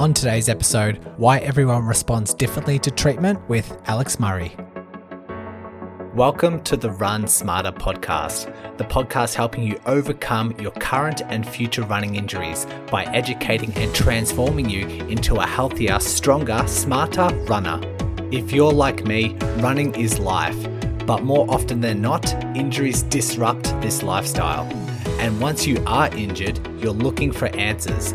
On today's episode, why everyone responds differently to treatment with Alex Murray. Welcome to the Run Smarter podcast, the podcast helping you overcome your current and future running injuries by educating and transforming you into a healthier, stronger, smarter runner. If you're like me, running is life, but more often than not, injuries disrupt this lifestyle. And once you are injured, you're looking for answers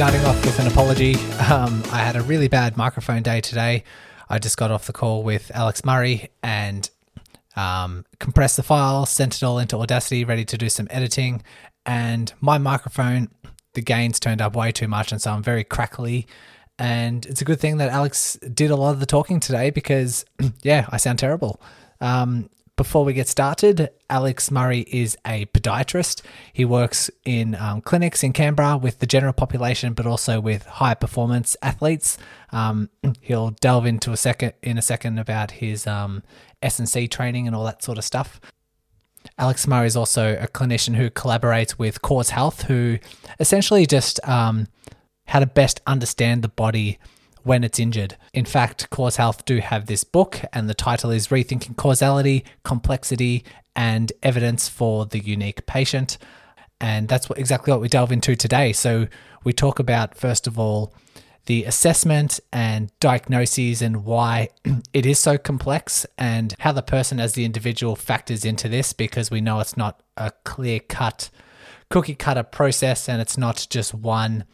Starting off with an apology. Um, I had a really bad microphone day today. I just got off the call with Alex Murray and um, compressed the file, sent it all into Audacity, ready to do some editing. And my microphone, the gains turned up way too much, and so I'm very crackly. And it's a good thing that Alex did a lot of the talking today because, yeah, I sound terrible. Um, before we get started, Alex Murray is a podiatrist. He works in um, clinics in Canberra with the general population, but also with high performance athletes. Um, he'll delve into a second in a second about his um, S&C training and all that sort of stuff. Alex Murray is also a clinician who collaborates with Cause Health, who essentially just um, how to best understand the body when it's injured. In fact, Cause Health do have this book, and the title is Rethinking Causality, Complexity, and Evidence for the Unique Patient. And that's what, exactly what we delve into today. So, we talk about, first of all, the assessment and diagnoses and why it is so complex and how the person as the individual factors into this because we know it's not a clear cut cookie cutter process and it's not just one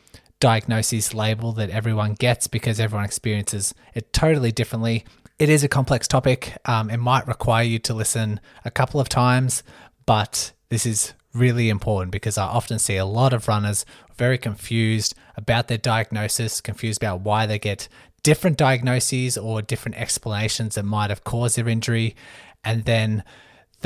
diagnosis label that everyone gets because everyone experiences it totally differently. It is a complex topic. Um, it might require you to listen a couple of times, but this is really important because I often see a lot of runners very confused about their diagnosis, confused about why they get different diagnoses or different explanations that might have caused their injury. And then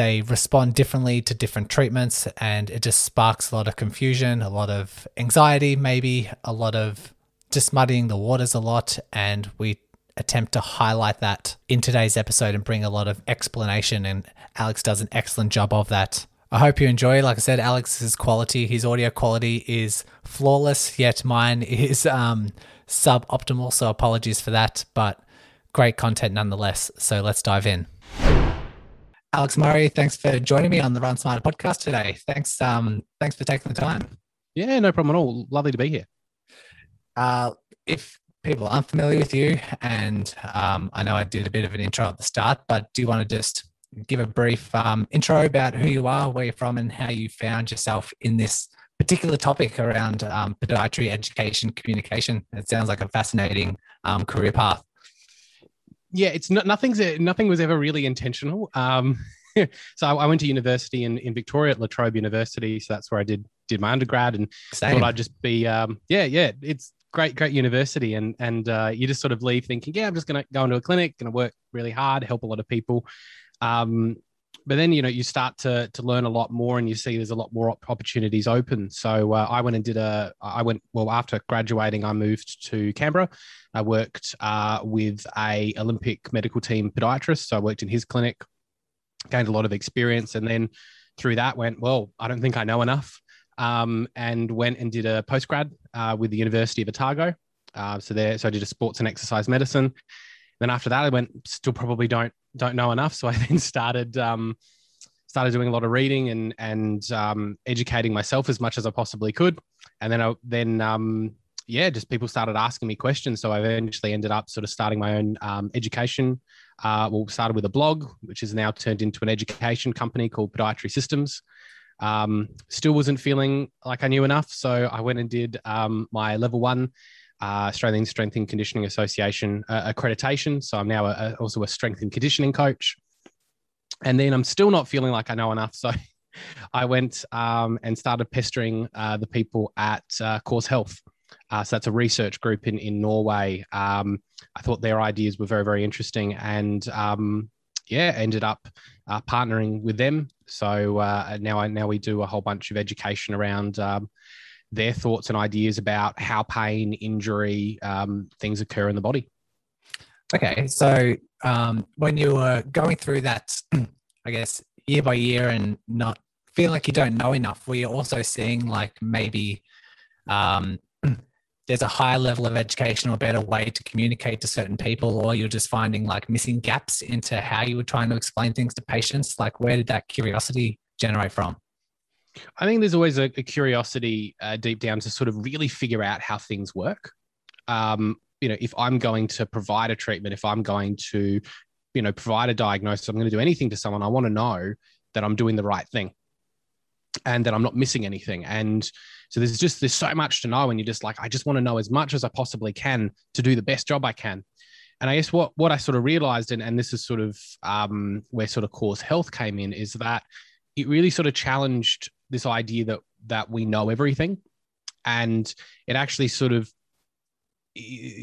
they respond differently to different treatments, and it just sparks a lot of confusion, a lot of anxiety, maybe a lot of just muddying the waters a lot. And we attempt to highlight that in today's episode and bring a lot of explanation. And Alex does an excellent job of that. I hope you enjoy. Like I said, Alex's quality, his audio quality is flawless, yet mine is um, suboptimal. So apologies for that, but great content nonetheless. So let's dive in. Alex Murray, thanks for joining me on the Run Smarter podcast today. Thanks, um, thanks for taking the time. Yeah, no problem at all. Lovely to be here. Uh, if people aren't familiar with you, and um, I know I did a bit of an intro at the start, but do you want to just give a brief um, intro about who you are, where you're from, and how you found yourself in this particular topic around um, podiatry education communication. It sounds like a fascinating um, career path. Yeah, it's not, nothing's nothing was ever really intentional. Um, so I, I, went to university in, in Victoria at La Trobe University. So that's where I did did my undergrad and Same. thought I'd just be um, yeah yeah it's great great university and and uh, you just sort of leave thinking yeah I'm just gonna go into a clinic gonna work really hard help a lot of people um, but then you know you start to to learn a lot more and you see there's a lot more opportunities open. So uh, i went and did a i went well after graduating i moved to canberra. I worked uh, with a olympic medical team podiatrist so i worked in his clinic gained a lot of experience and then through that went well i don't think i know enough. Um, and went and did a postgrad uh, with the university of otago. Uh, so there so i did a sports and exercise medicine. Then after that, I went still probably don't don't know enough. So I then started um, started doing a lot of reading and and um, educating myself as much as I possibly could. And then I then um, yeah, just people started asking me questions. So I eventually ended up sort of starting my own um, education. Uh, well, started with a blog, which is now turned into an education company called Podiatry Systems. Um, still wasn't feeling like I knew enough, so I went and did um, my level one uh, Australian Strength and Conditioning Association uh, accreditation. So I'm now a, a, also a strength and conditioning coach. And then I'm still not feeling like I know enough, so I went um, and started pestering uh, the people at uh, Cause Health. Uh, so that's a research group in in Norway. Um, I thought their ideas were very very interesting, and um, yeah, ended up uh, partnering with them. So now I, now we do a whole bunch of education around um, their thoughts and ideas about how pain, injury, um, things occur in the body. Okay, so um, when you were going through that, I guess year by year and not feel like you don't know enough, were you also seeing like maybe um, there's a higher level of education or better way to communicate to certain people, or you're just finding like missing gaps into how you were trying to explain things to patients? Like, where did that curiosity generate from? I think there's always a, a curiosity uh, deep down to sort of really figure out how things work. Um, you know, if I'm going to provide a treatment, if I'm going to, you know, provide a diagnosis, I'm going to do anything to someone, I want to know that I'm doing the right thing and that I'm not missing anything. And so there's just there's so much to know, and you're just like, I just want to know as much as I possibly can to do the best job I can. And I guess what what I sort of realized, and, and this is sort of um, where sort of cause health came in, is that it really sort of challenged this idea that that we know everything, and it actually sort of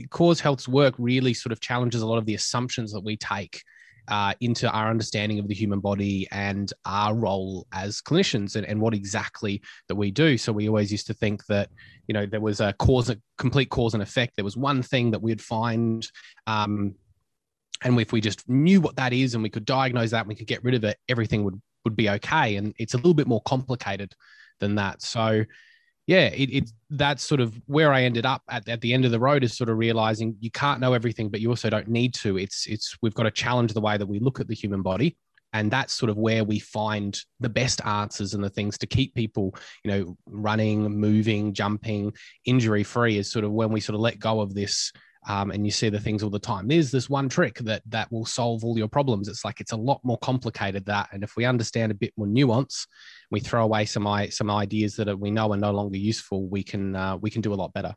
cause health's work really sort of challenges a lot of the assumptions that we take uh, into our understanding of the human body and our role as clinicians and, and what exactly that we do. So we always used to think that, you know, there was a cause, a complete cause and effect. There was one thing that we'd find. Um, and if we just knew what that is and we could diagnose that and we could get rid of it, everything would, would be okay. And it's a little bit more complicated than that. So yeah, it, it that's sort of where I ended up at, at the end of the road is sort of realizing you can't know everything, but you also don't need to. It's it's we've got to challenge the way that we look at the human body. And that's sort of where we find the best answers and the things to keep people, you know, running, moving, jumping, injury free is sort of when we sort of let go of this um, and you see the things all the time. There's this one trick that that will solve all your problems. It's like it's a lot more complicated that, and if we understand a bit more nuance, we throw away some some ideas that we know are no longer useful. We can uh, we can do a lot better.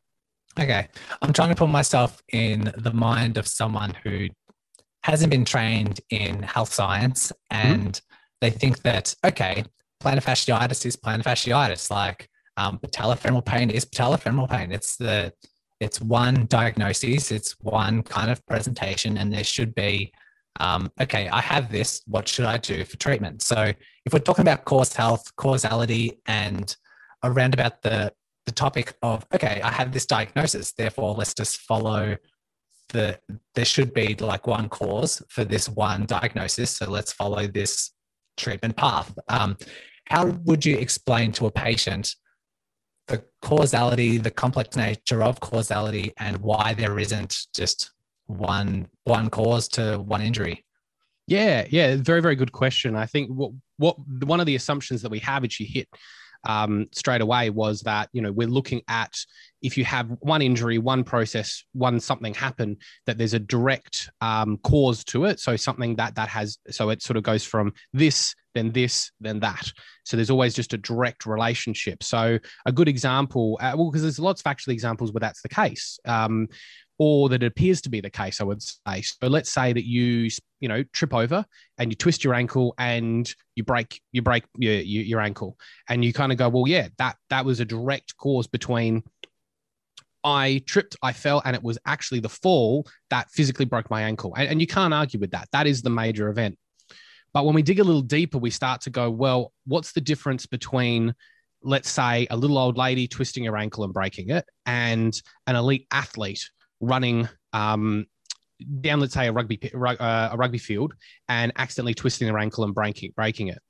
Okay, I'm trying to put myself in the mind of someone who hasn't been trained in health science, mm-hmm. and mm-hmm. they think that okay, plantar fasciitis is plantar fasciitis, like um, patellofemoral pain is patellofemoral pain. It's the it's one diagnosis, it's one kind of presentation, and there should be, um, okay, I have this. What should I do for treatment? So if we're talking about cause health, causality, and around about the the topic of okay, I have this diagnosis, therefore let's just follow the. There should be like one cause for this one diagnosis, so let's follow this treatment path. Um, how would you explain to a patient? The causality, the complex nature of causality, and why there isn't just one one cause to one injury? Yeah, yeah, very very good question. I think what what one of the assumptions that we have, which you hit um, straight away, was that you know we're looking at if you have one injury, one process, one something happen, that there's a direct um, cause to it. So something that that has, so it sort of goes from this, then this, then that. So there's always just a direct relationship. So a good example, uh, well, because there's lots of actual examples where that's the case. Um, or that it appears to be the case, I would say. So let's say that you, you know, trip over and you twist your ankle and you break, you break your, your, your ankle, and you kind of go, well, yeah, that that was a direct cause between I tripped, I fell, and it was actually the fall that physically broke my ankle. And, and, you can't argue with that. That is the major event. But when we dig a little deeper, we start to go, well, what's the difference between, let's say, a little old lady twisting her ankle and breaking it and an elite athlete running um, down, let's say, a rugby, uh, a rugby field and accidentally twisting their ankle and breaking, breaking it?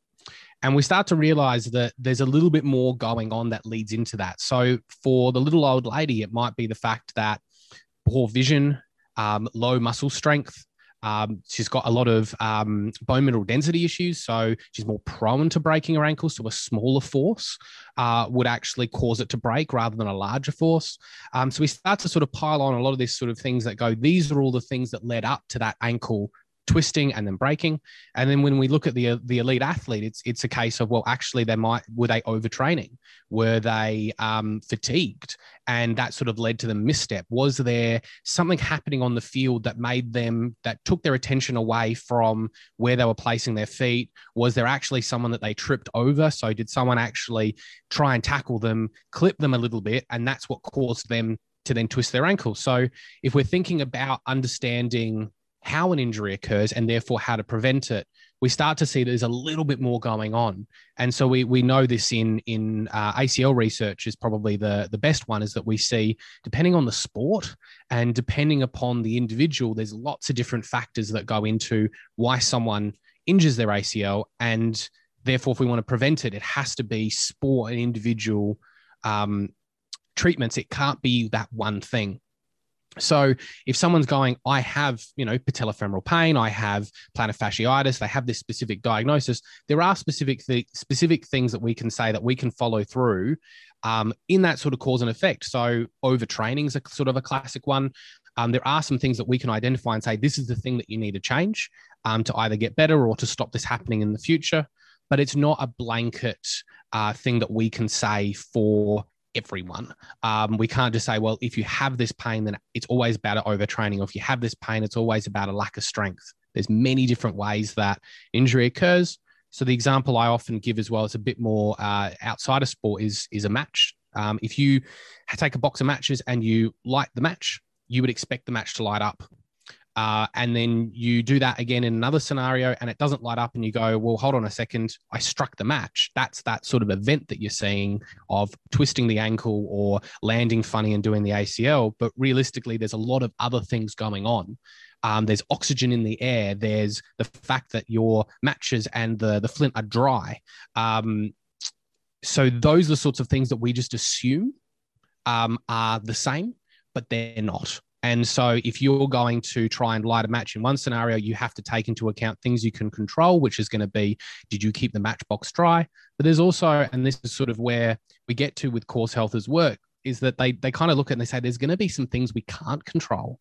And we start to realize that there's a little bit more going on that leads into that. So for the little old lady, it might be the fact that poor vision, um, low muscle strength. Um, she's got a lot of um, bone mineral density issues, so she's more prone to breaking her ankles. So a smaller force uh, would actually cause it to break rather than a larger force. Um, so we start to sort of pile on a lot of these sort of things that go. These are all the things that led up to that ankle twisting and then breaking. And then when we look at the the elite athlete, it's it's a case of well, actually, they might were they overtraining, were they um, fatigued, and that sort of led to the misstep. Was there something happening on the field that made them that took their attention away from where they were placing their feet? Was there actually someone that they tripped over? So did someone actually try and tackle them, clip them a little bit, and that's what caused them to then twist their ankle. So if we're thinking about understanding how an injury occurs and therefore how to prevent it, we start to see there's a little bit more going on. And so we, we know this in, in uh, ACL research is probably the, the best one is that we see, depending on the sport and depending upon the individual, there's lots of different factors that go into why someone injures their ACL. And therefore, if we want to prevent it, it has to be sport and individual um, treatments. It can't be that one thing. So if someone's going, I have, you know, patellofemoral pain, I have plantar fasciitis, they have this specific diagnosis, there are specific th- specific things that we can say that we can follow through um, in that sort of cause and effect. So overtraining is a sort of a classic one. Um, there are some things that we can identify and say this is the thing that you need to change um, to either get better or to stop this happening in the future. But it's not a blanket uh, thing that we can say for everyone. Um, we can't just say, well, if you have this pain, then it's always about overtraining. Or if you have this pain, it's always about a lack of strength. There's many different ways that injury occurs. So the example I often give as well is a bit more uh, outside of sport is is a match. Um, if you take a box of matches and you light the match, you would expect the match to light up. Uh, and then you do that again in another scenario and it doesn't light up and you go well hold on a second. I struck the match. That's that sort of event that you're seeing of twisting the ankle or landing funny and doing the acl but realistically there's a lot of other things going on. Um, there's oxygen in the air. There's the fact that your matches and the the flint are dry. Um, so those are the sorts of things that we just assume um, are the same but they're not and so, if you're going to try and light a match in one scenario, you have to take into account things you can control, which is going to be did you keep the matchbox dry? But there's also, and this is sort of where we get to with Cause Health's work, is that they they kind of look at and they say there's going to be some things we can't control.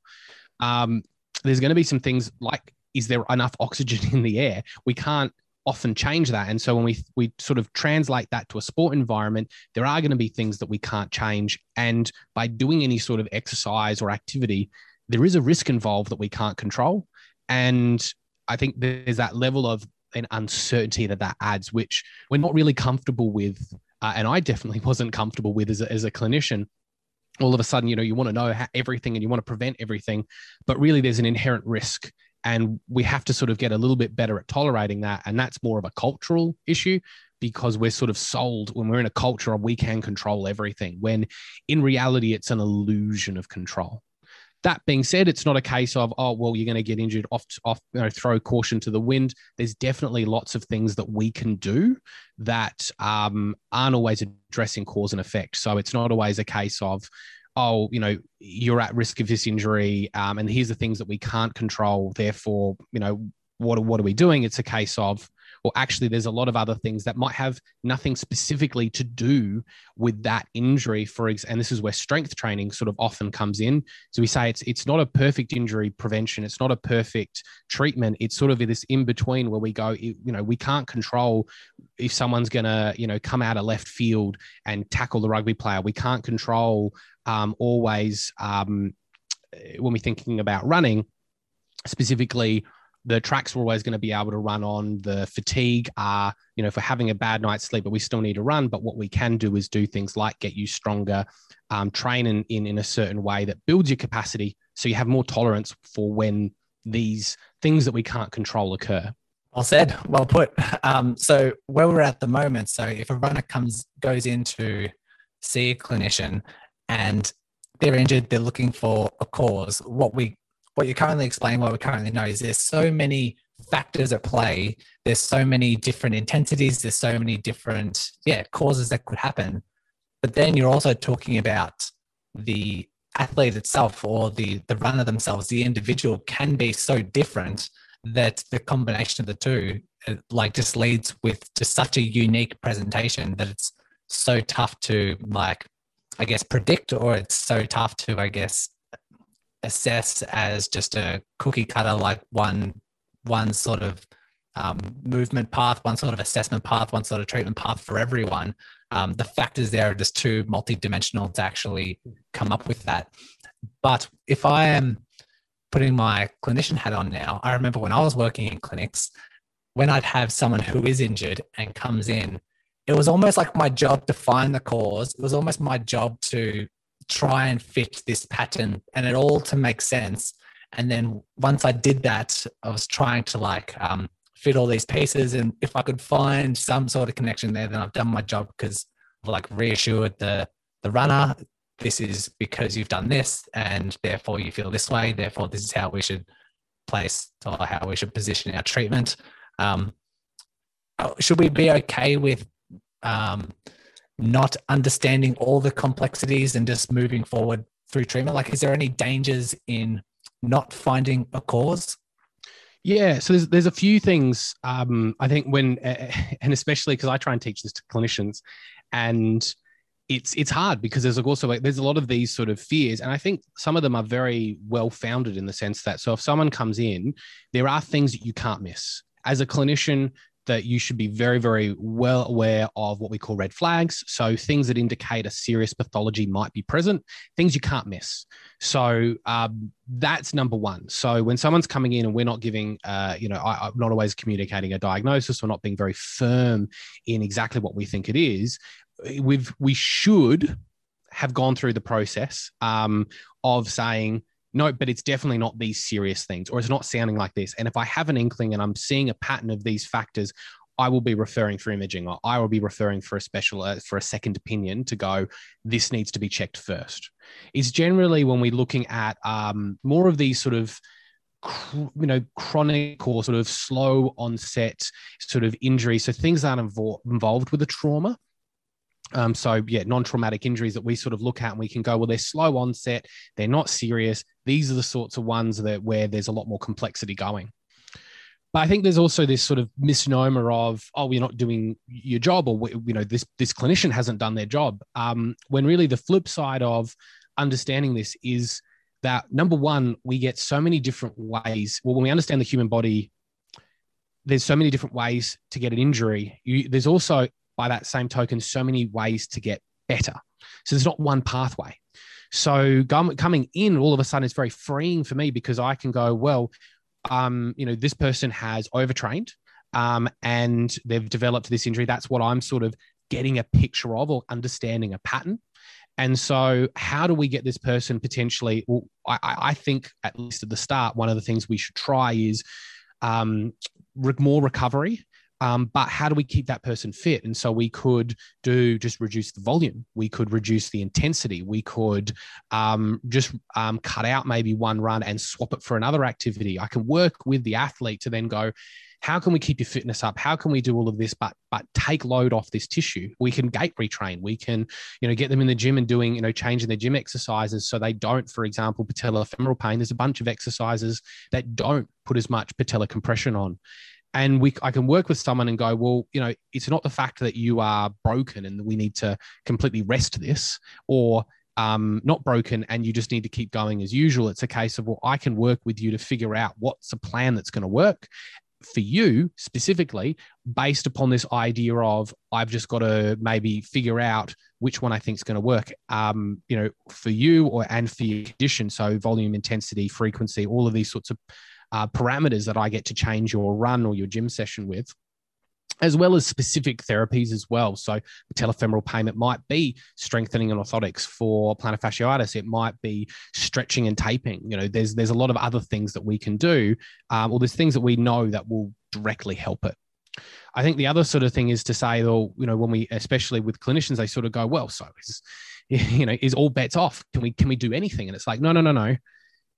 Um, there's going to be some things like is there enough oxygen in the air? We can't often change that. And so when we we sort of translate that to a sport environment, there are going to be things that we can't change. And by doing any sort of exercise or activity, there is a risk involved that we can't control. And I think there's that level of an uncertainty that that adds, which we're not really comfortable with. Uh, and I definitely wasn't comfortable with as a, as a clinician all of a sudden, you know, you want to know everything and you want to prevent everything, but really there's an inherent risk and we have to sort of get a little bit better at tolerating that and that's more of a cultural issue because we're sort of sold when we're in a culture of we can control everything when in reality it's an illusion of control that being said, it's not a case of oh well you're going to get injured off off you know throw caution to the wind. There's definitely lots of things that we can do that um, aren't always addressing cause and effect. So it's not always a case of oh, you know, you're at risk of this injury, um, and here's the things that we can't control. Therefore, you know, what what are we doing? It's a case of well, actually there's a lot of other things that might have nothing specifically to do with that injury for ex- and this is where strength training sort of often comes in so we say it's it's not a perfect injury prevention it's not a perfect treatment it's sort of this in between where we go you know we can't control if someone's to you know come out of left field and tackle the rugby player we can't control um, always um, when we're thinking about running specifically the tracks we're always going to be able to run on. The fatigue are, you know, if we're having a bad night's sleep, but we still need to run. But what we can do is do things like get you stronger, um, train in, in, in a certain way that builds your capacity so you have more tolerance for when these things that we can't control occur. Well said, well put. Um, so where we're at the moment, so if a runner comes goes in to see a clinician and they're injured, they're looking for a cause. What we what you're currently explaining, what we currently know is there's so many factors at play. There's so many different intensities. There's so many different, yeah, causes that could happen. But then you're also talking about the athlete itself or the the runner themselves. The individual can be so different that the combination of the two, uh, like, just leads with just such a unique presentation that it's so tough to like, I guess, predict, or it's so tough to, I guess, assess as just a cookie cutter, like one one sort of um, movement path, one sort of assessment path, one sort of treatment path for everyone. Um, the factors there are just too multidimensional to actually come up with that. But if I am putting my clinician hat on now, I remember when I was working in clinics, when I'd have someone who is injured and comes in, it was almost like my job to find the cause. It was almost my job to try and fit this pattern and it all to make sense. And then once I did that, I was trying to like um, fit all these pieces. And if I could find some sort of connection there, then I've done my job because I've like reassured the the runner this is because you've done this and therefore you feel this way therefore this is how we should place or how we should position our treatment um, oh, should we be okay with um, not understanding all the complexities and just moving forward through treatment? Like is there any dangers in not finding a cause? Yeah, so there's there's a few things um, I think when and especially because I try and teach this to clinicians, and it's it's hard because there's also like, there's a lot of these sort of fears and i think some of them are very well founded in the sense that so if someone comes in there are things that you can't miss. As a clinician that you should be very very well aware of what we call red flags. So things that indicate a serious pathology might be present things you can't miss. So um, that's number one. So when someone's coming in and we're not giving uh, you know I, i'm not always communicating a diagnosis or not being very firm in exactly what we think it is we've we should have gone through the process um, of saying no, but it's definitely not these serious things, or it's not sounding like this. And if I have an inkling and I'm seeing a pattern of these factors, I will be referring for imaging, or I will be referring for a special uh, for a second opinion to go. This needs to be checked first. It's generally when we're looking at um, more of these sort of you know chronic or sort of slow onset sort of injuries so things aren't invo- involved with a trauma um, so yeah, non-traumatic injuries that we sort of look at and we can go, well, they're slow onset, they're not serious. These are the sorts of ones that where there's a lot more complexity going. But I think there's also this sort of misnomer of, oh, you're not doing your job, or you know, this this clinician hasn't done their job. Um, when really the flip side of understanding this is that number one, we get so many different ways. Well, when we understand the human body, there's so many different ways to get an injury. You, there's also by that same token, so many ways to get better. So there's not one pathway. So coming in, all of a sudden, it's very freeing for me because I can go, well, um, you know, this person has overtrained um, and they've developed this injury. That's what I'm sort of getting a picture of or understanding a pattern. And so, how do we get this person potentially? Well, I, I think at least at the start, one of the things we should try is um, more recovery um, but how do we keep that person fit? And so we could do just reduce the volume. We could reduce the intensity. We could um, just um, cut out maybe one run and swap it for another activity. I can work with the athlete to then go, how can we keep your fitness up? How can we do all of this, but but take load off this tissue? We can gait retrain. We can, you know, get them in the gym and doing, you know, changing their gym exercises so they don't, for example, patellofemoral pain. There's a bunch of exercises that don't put as much patella compression on and we I can work with someone and go, well, you know, it's not the fact that you are broken and we need to completely rest this, or um, not broken and you just need to keep going as usual. It's a case of well, I can work with you to figure out what's a plan that's going to work for you specifically based upon this idea of I've just got to maybe figure out which one I think is going to work, um, you know, for you or and for your condition. So volume, intensity, frequency, all of these sorts of uh, parameters that I get to change your run or your gym session with as well as specific therapies as well. So patellofemoral pain, it might be strengthening and orthotics for plantar fasciitis. It might be stretching and taping. You know, there's there's a lot of other things that we can do, um, or there's things that we know that will directly help it. I think the other sort of thing is to say, though, you know, when we, especially with clinicians, they sort of go, well, so is, you know, is all bets off? Can we can we do anything? And it's like, no, no, no, no.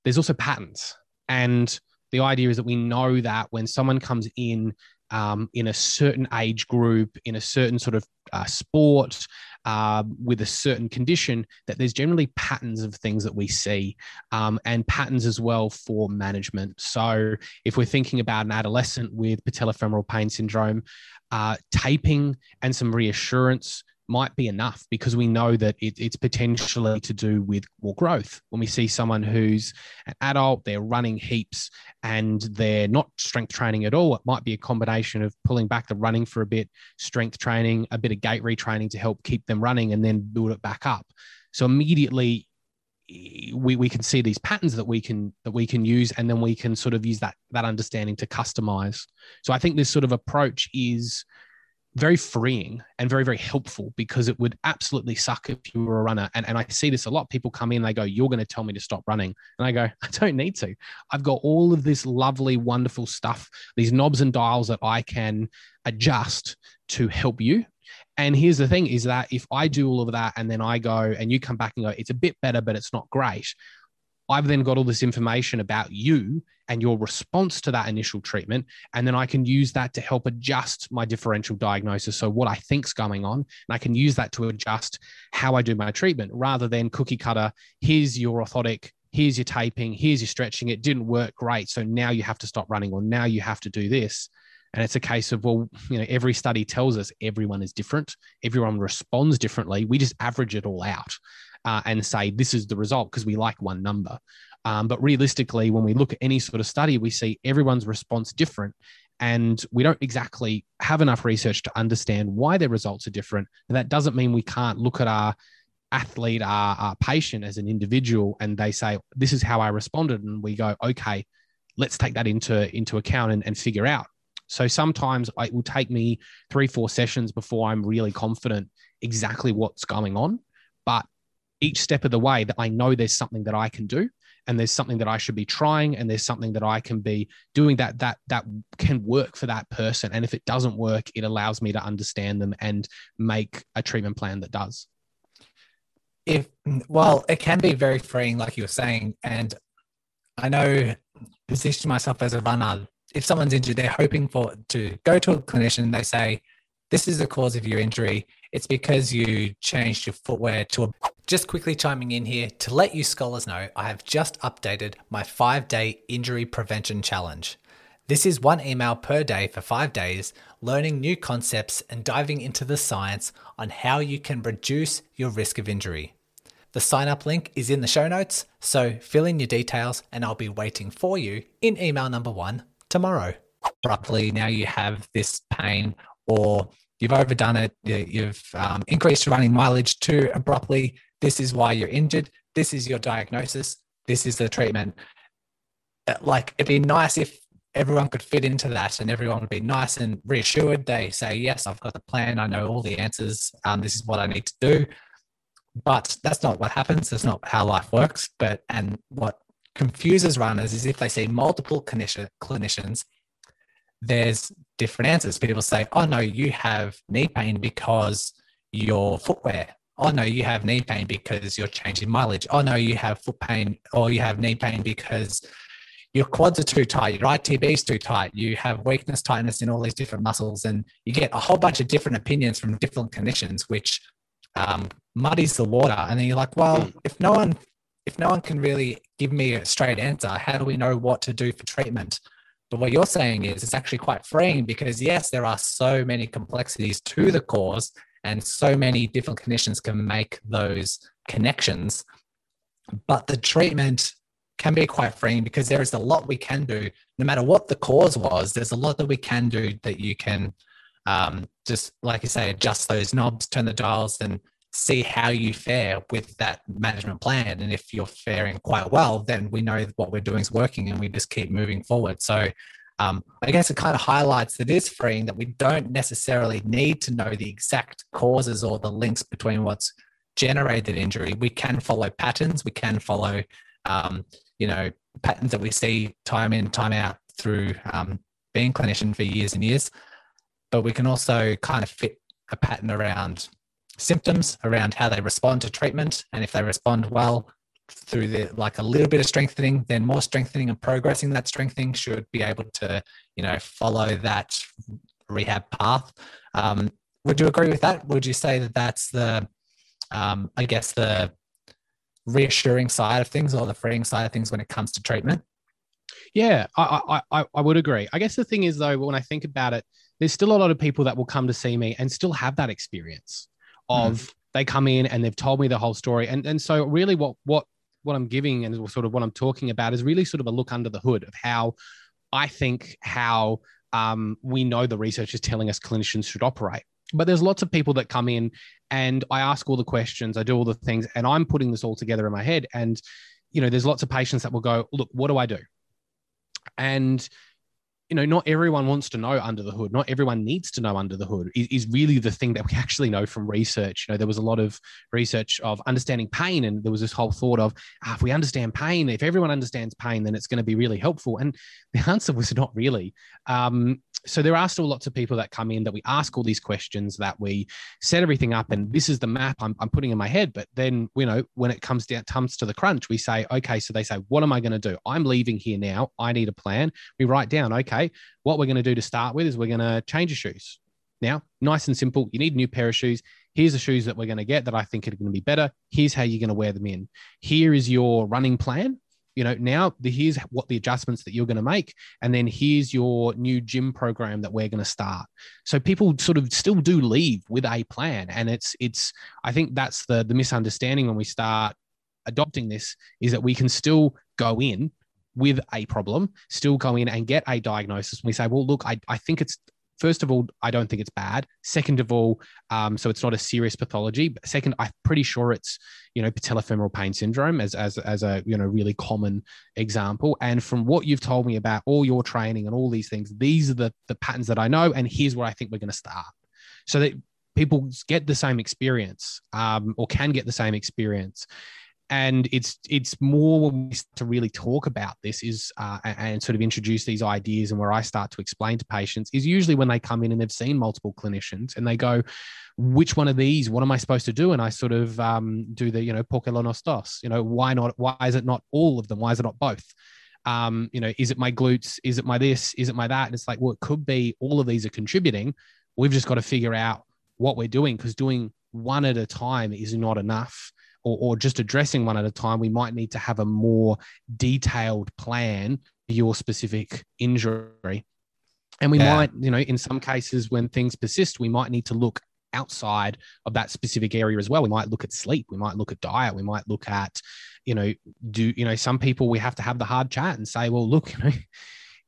There's also patterns, and the idea is that we know that when someone comes in um, in a certain age group, in a certain sort of uh, sport, uh, with a certain condition, that there's generally patterns of things that we see um, and patterns as well for management. So, if we're thinking about an adolescent with patellofemoral pain syndrome, uh, taping and some reassurance might be enough because we know that it, it's potentially to do with more growth. When we see someone who's an adult, they're running heaps and they're not strength training at all, it might be a combination of pulling back the running for a bit, strength training, a bit of gait retraining to help keep them running and then build it back up. So immediately we, we can see these patterns that we can that we can use and then we can sort of use that that understanding to customize so i think this sort of approach is very freeing and very very helpful because it would absolutely suck if you were a runner. And, and i see this a lot. People come in they go you're going to tell me to stop running. And i go i don't need to. I've got all of this lovely wonderful stuff these knobs and dials that i can adjust to help you. And here's the thing is that if I do all of that and then I go and you come back and go, it's a bit better, but it's not great. I've then got all this information about you and your response to that initial treatment. And then I can use that to help adjust my differential diagnosis. So, what I think's going on, and I can use that to adjust how I do my treatment rather than cookie cutter. Here's your orthotic, here's your taping, here's your stretching. It didn't work great. So now you have to stop running, or now you have to do this. And it's a case of, well, you know, every study tells us everyone is different, everyone responds differently. We just average it all out uh, and say this is the result because we like one number. Um, but realistically, when we look at any sort of study, we see everyone's response different. And we don't exactly have enough research to understand why their results are different. And that doesn't mean we can't look at our athlete, our, our patient as an individual, and they say, This is how I responded. And we go, Okay, let's take that into, into account and, and figure out so sometimes it will take me three, four sessions before I'm really confident exactly what's going on. Each step of the way that I know there's something that I can do and there's something that I should be trying and there's something that I can be doing that that that can work for that person and if it doesn't work it allows me to understand them and make a treatment plan that does if well it can be very freeing like you were saying and I know position myself as a runner if someone's injured, they're hoping for to go to a clinician. They say, "This is the cause of your injury. It's because you changed your footwear to a." Just quickly chiming in here to let you scholars know, I have just updated my five-day injury prevention challenge. This is one email per day for five days, learning new concepts and diving into the science on how you can reduce your risk of injury. The sign up link is in the show notes, so fill in your details and I'll be waiting for you in email number one tomorrow. Abruptly, now you have this pain, or you've overdone it, you've um, increased your running mileage too abruptly. This is why you're injured. This is your diagnosis. This is the treatment. Uh, like, it'd be nice if everyone could fit into that and everyone would be nice and reassured. They say, Yes, I've got the plan. I know all the answers. Um, this is what I need to do. But that's not what happens. That's not how life works. But, and what confuses runners is if they see multiple clinicians, there's different answers. People say, oh, no, you have knee pain because your footwear. Oh, no, you have knee pain because you're changing mileage. Oh, no, you have foot pain or you have knee pain because your quads are too tight, your ITB is too tight, you have weakness, tightness in all these different muscles, and you get a whole bunch of different opinions from different conditions, which um, muddies the water. And then you're like, well, if no one if no one can really give me a straight answer, how do we know what to do for treatment? But what you're saying is it's actually quite freeing because, yes, there are so many complexities to the cause, and so many different conditions can make those connections. But the treatment can be quite freeing because there is a lot we can do, no matter what the cause was. There's a lot that we can do that you can um, just, like you say, adjust those knobs, turn the dials, and see how you fare with that management plan. And if you're faring quite well, then we know what we're doing is working and we just keep moving forward. So um, I guess it kind of highlights that is freeing that we don't necessarily need to know the exact causes or the links between what's generated injury. We can follow patterns, we can follow, um, you know, patterns that we see time in, time out through um, being clinician for years and years. But we can also kind of fit a pattern around symptoms around how they respond to treatment. And if they respond well through the like a little bit of strengthening, then more strengthening and progressing that strengthening should be able to, you know, follow that rehab path. Um, would you agree with that? Would you say that that's the, um, I guess, the reassuring side of things or the freeing side of things when it comes to treatment? Yeah, I, I, I would agree. I guess the thing is, though, when I think about it, there's still a lot of people that will come to see me and still have that experience of mm. they come in and they've told me the whole story. And and so really what what what I'm giving and sort of what I'm talking about is really sort of a look under the hood of how I think how um, we know the research is telling us clinicians should operate. But there's lots of people that come in and I ask all the questions, I do all the things, and I'm putting this all together in my head. And, you know, there's lots of patients that will go, look, what do I do? And you know, not everyone wants to know under the hood. Not everyone needs to know under the hood is, is, really the thing that we actually know from research. You know, there was a lot of research of understanding pain, and there was this whole thought of ah, if we understand pain, if everyone understands pain, then it's going to be really helpful. And the answer was not really. Um, so there are still lots of people that come in that we ask all these questions that we set everything up and this is the map I'm, I'm putting in my head. But then you know when it comes down comes to the crunch we say okay so they say what am i going to do? I'm leaving here now. I need a plan. We write down okay what we're going to do to start with is we're going to change your shoes. Now nice and simple. You need a new pair of shoes. Here's the shoes that we're going to get that i think are going to be better. Here's how you're going to wear them in. Here is your running plan you know now the, here's what the adjustments that you're going to make and then here's your new gym program that we're going to start. So people sort of still do leave with a plan and it's it's i think that's the the misunderstanding when we start adopting this is that we can still go in with a problem still go in and get a diagnosis we say well look i, I think it's first of all, I don't think it's bad. Second of all, um, so it's not a serious pathology. But second, I'm pretty sure it's you know patellofemoral pain syndrome as as as a you know really common example. And from what you've told me about all your training and all these things, these are the the patterns that I know. And here's where I think we're going to start, so that people get the same experience um, or can get the same experience and it's it's more when we start to really talk about this is uh, and sort of introduce these ideas and where I start to explain to patients is usually when they come in and they've seen multiple clinicians and they go, which one of these? What am I supposed to do? And I sort of um, do the you know por qué no los dos. You know why not? Why is it not all of them? Why is it not both? Um, you know, is it my glutes? Is it my this? Is it my that? And it's like, well, it could be all of these are contributing. We've just got to figure out what we're doing because doing one at a time is not enough or, or just addressing one at a time, we might need to have a more detailed plan for your specific injury. And we yeah. might, you know, in some cases when things persist, we might need to look outside of that specific area as well. We might look at sleep, we might look at diet, we might look at, you know, do, you know, some people we have to have the hard chat and say, well, look, you know,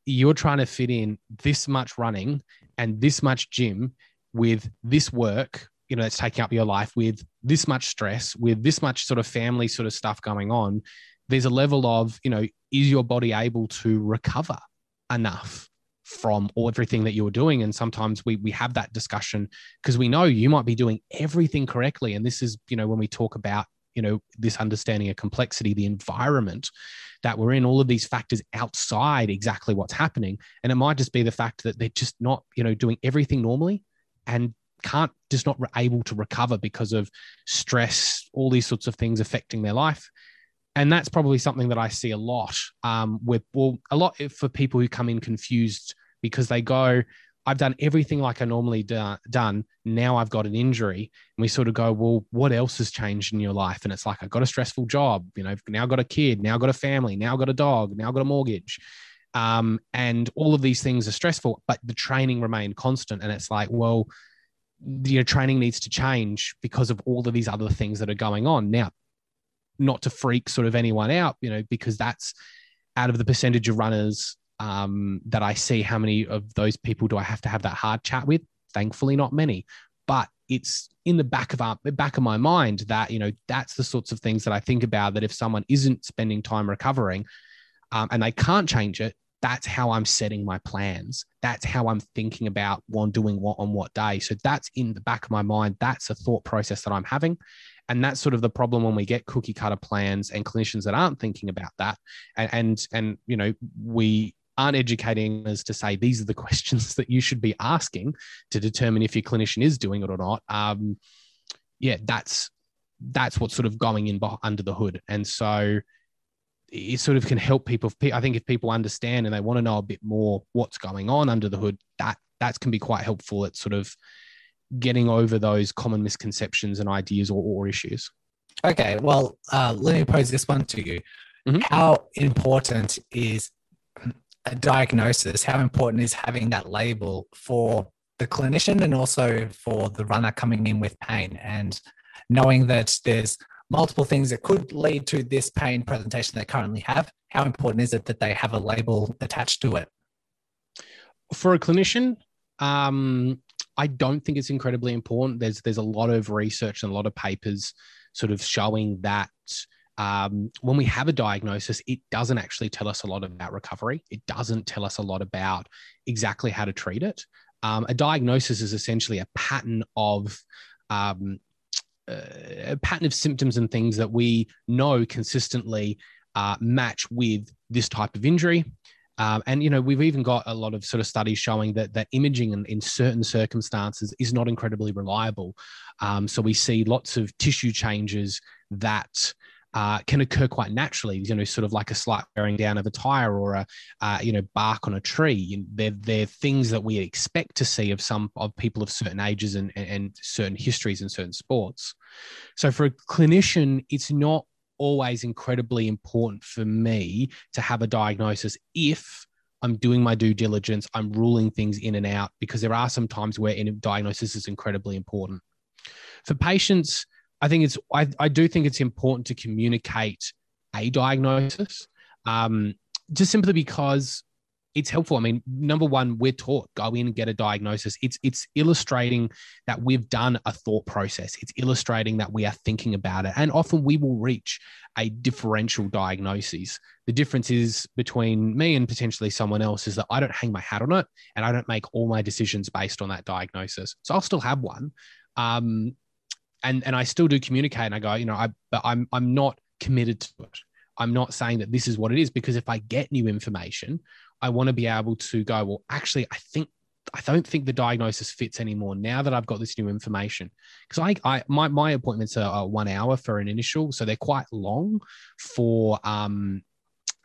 you're trying to fit in this much running and this much gym with this work you know that's taking up your life with this much stress with this much sort of family sort of stuff going on there's a level of you know is your body able to recover enough from all everything that you're doing? And sometimes we we have that discussion because we know you might be doing everything correctly. And this is you know when we talk about you know this understanding of complexity the environment that we're in all of these factors outside exactly what's happening. And it might just be the fact that they're just not you know doing everything normally and can't just not able to recover because of stress, all these sorts of things affecting their life. And that's probably something that I see a lot um, with, well, a lot for people who come in confused because they go, I've done everything like I normally do, done. Now I've got an injury. And we sort of go, well, what else has changed in your life? And it's like, I got a stressful job, you know, now got a kid, now got a family, now got a dog, now got a mortgage. Um, and all of these things are stressful, but the training remained constant. And it's like, well, your training needs to change because of all of these other things that are going on. Now, not to freak sort of anyone out, you know, because that's out of the percentage of runners um, that I see, how many of those people do I have to have that hard chat with? Thankfully, not many. But it's in the back of our back of my mind that you know that's the sorts of things that I think about. That if someone isn't spending time recovering, um, and they can't change it, that's how I'm setting my plans. That's how I'm thinking about one doing what on what day. So that's in the back of my mind. That's a thought process that I'm having. And that's sort of the problem when we get cookie cutter plans and clinicians that aren't thinking about that. And and, and you know, we aren't educating us to say these are the questions that you should be asking to determine if your clinician is doing it or not. Um, yeah, that's that's what's sort of going in under the hood. And so it sort of can help people. I think if people understand and they want to know a bit more what's going on under the hood, that that can be quite helpful at sort of getting over those common misconceptions and ideas or, or issues. Okay, well, uh, let me pose this one to you. Mm-hmm. How important is a diagnosis? How important is having that label for the clinician and also for the runner coming in with pain and knowing that there's multiple things that could lead to this pain presentation they currently have how important is it that they have a label attached to it for a clinician um, i don't think it's incredibly important there's there's a lot of research and a lot of papers sort of showing that um, when we have a diagnosis, it doesn't actually tell us a lot about recovery. It doesn't tell us a lot about exactly how to treat it. Um, a diagnosis is essentially a pattern of um, a pattern of symptoms and things that we know consistently uh, match with this type of injury. Um, and you know we've even got a lot of sort of studies showing that that imaging in, in certain circumstances is not incredibly reliable. Um, so we see lots of tissue changes that uh, can occur quite naturally. You know, sort of like a slight wearing down of a tire or a uh, you know bark on a tree. They're they're things that we expect to see of some of people of certain ages and and certain histories and certain sports. So for a clinician, it's not always incredibly important for me to have a diagnosis if I'm doing my due diligence, I'm ruling things in and out because there are some times where diagnosis is incredibly important. For patients, I think it's I, I do think it's important to communicate a diagnosis, um, just simply because it's helpful. I mean, number one, we're taught go in and get a diagnosis. It's it's illustrating that we've done a thought process. It's illustrating that we are thinking about it, and often we will reach a differential diagnosis. The difference is between me and potentially someone else is that I don't hang my hat on it, and I don't make all my decisions based on that diagnosis. So I'll still have one, um, and and I still do communicate and I go, you know, I but I'm I'm not committed to it. I'm not saying that this is what it is because if I get new information, I want to be able to go, well, actually, I think I don't think the diagnosis fits anymore now that I've got this new information. Because I, I my my appointments are, one hour for an initial, so they're quite long for um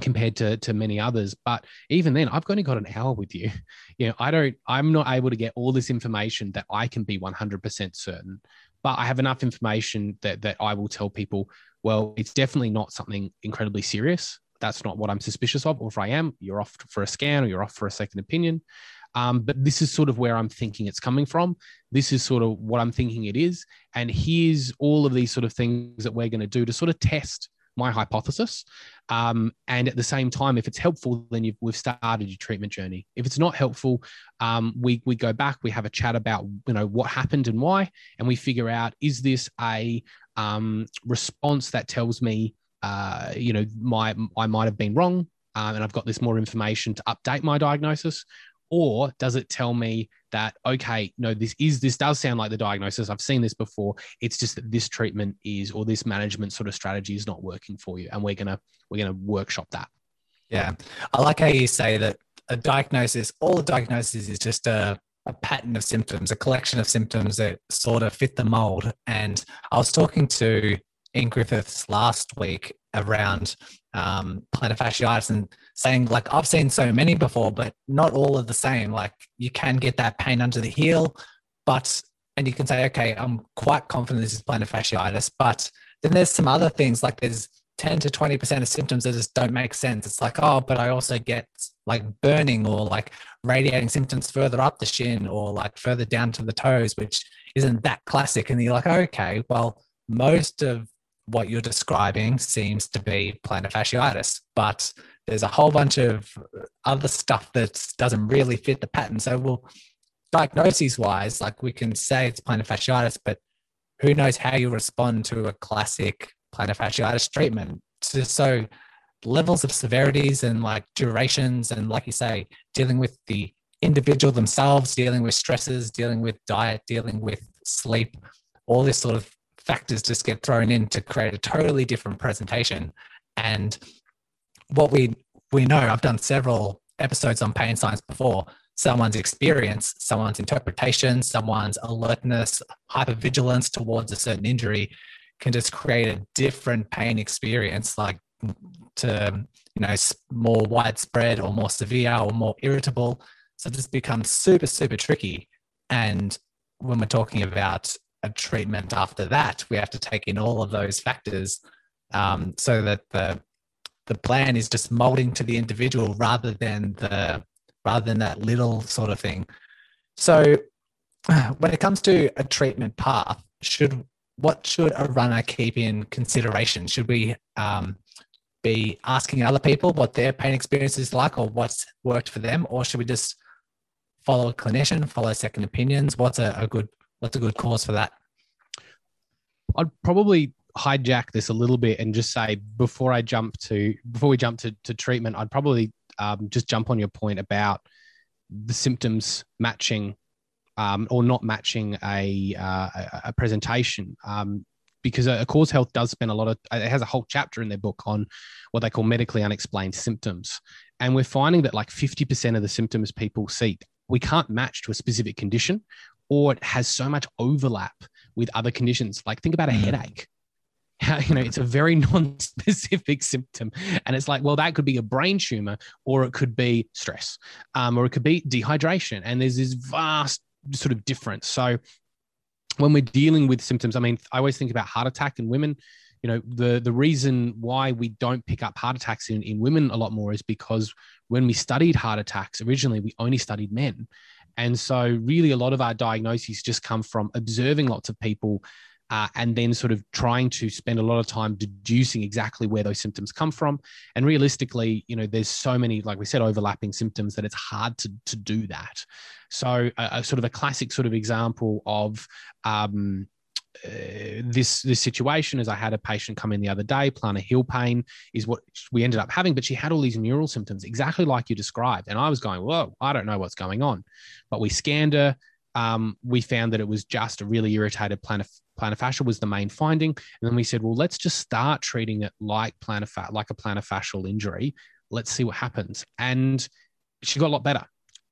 compared to to many others. But even then, I've only got an hour with you. You know, I don't. I'm not able to get all this information that I can be 100% certain but I have enough information that that I will tell people, well, it's definitely not something incredibly serious. That's not what I'm suspicious of. Or if I am, you're off for a scan or you're off for a second opinion. Um, but this is sort of where I'm thinking it's coming from. This is sort of what I'm thinking it is. And here's all of these sort of things that we're going to do to sort of test my hypothesis. Um, and at the same time, if it's helpful, then we've started your treatment journey. If it's not helpful, um, we we go back, we have a chat about you know what happened and why, and we figure out is this a um, response that tells me uh, you know my I might have been wrong, um, and I've got this more information to update my diagnosis, or does it tell me that okay no this is this does sound like the diagnosis. I've seen this before. It's just that this treatment is or this management sort of strategy is not working for you and we're gonna we're gonna workshop that. Yeah. I like how you say that a diagnosis all a diagnosis is just a a pattern of symptoms, a collection of symptoms that sort of fit the mold. And I was talking to Ian Griffiths last week around um, plantar fasciitis and saying like I've seen so many before, but not all are the same. Like you can get that pain under the heel, but and you can say, okay, I'm quite confident this is plantar fasciitis, but then there's some other things like there's 10 to 20% of symptoms that just don't make sense. It's like, oh, but I also get like burning or like radiating symptoms further up the shin or like further down to the toes, which isn't that classic. And you're like, okay, well, most of what you're describing seems to be plantar fasciitis, but there's a whole bunch of other stuff that doesn't really fit the pattern. So, well, diagnoses wise, like we can say it's plantar fasciitis, but who knows how you respond to a classic plantar fasciitis treatment? So, so levels of severities and like durations, and like you say, dealing with the individual themselves, dealing with stresses, dealing with diet, dealing with sleep, all this sort of factors just get thrown in to create a totally different presentation. And what we we know, I've done several episodes on pain science before. Someone's experience, someone's interpretation, someone's alertness, hypervigilance towards a certain injury can just create a different pain experience, like to you know more widespread or more severe or more irritable. So this becomes super super tricky. And when we're talking about a treatment after that, we have to take in all of those factors um, so that the the plan is just molding to the individual rather than the rather than that little sort of thing. So when it comes to a treatment path, should what should a runner keep in consideration? Should we um, be asking other people what their pain experience is like or what's worked for them, or should we just follow a clinician, follow second opinions? What's a, a good what's a good cause for that? I'd probably hijack this a little bit and just say before I jump to before we jump to, to treatment, I'd probably um, just jump on your point about the symptoms matching um, or not matching a, uh, a presentation. Um, because a, Cause Health does spend a lot of it has a whole chapter in their book on what they call medically unexplained symptoms and we're finding that like 50% of the symptoms people see we can't match to a specific condition or it has so much overlap with other conditions like think about a mm. headache you know it's a very non-specific symptom and it's like well that could be a brain tumor or it could be stress um, or it could be dehydration and there's this vast sort of difference. So when we're dealing with symptoms, I mean, I always think about heart attack in women. You know, the the reason why we don't pick up heart attacks in, in women a lot more is because when we studied heart attacks originally, we only studied men. And so, really, a lot of our diagnoses just come from observing lots of people uh, and then sort of trying to spend a lot of time deducing exactly where those symptoms come from. And realistically, you know, there's so many, like we said, overlapping symptoms that it's hard to, to do that. So, a, a sort of a classic sort of example of um, uh, this this situation is I had a patient come in the other day, plantar heel pain is what we ended up having, but she had all these neural symptoms exactly like you described, and I was going, whoa, I don't know what's going on, but we scanned her. Um, we found that it was just a really irritated plantar plantar fascia was the main finding. And then we said, well, let's just start treating it like plantar fa- like a plantar fascial injury. Let's see what happens. And she got a lot better.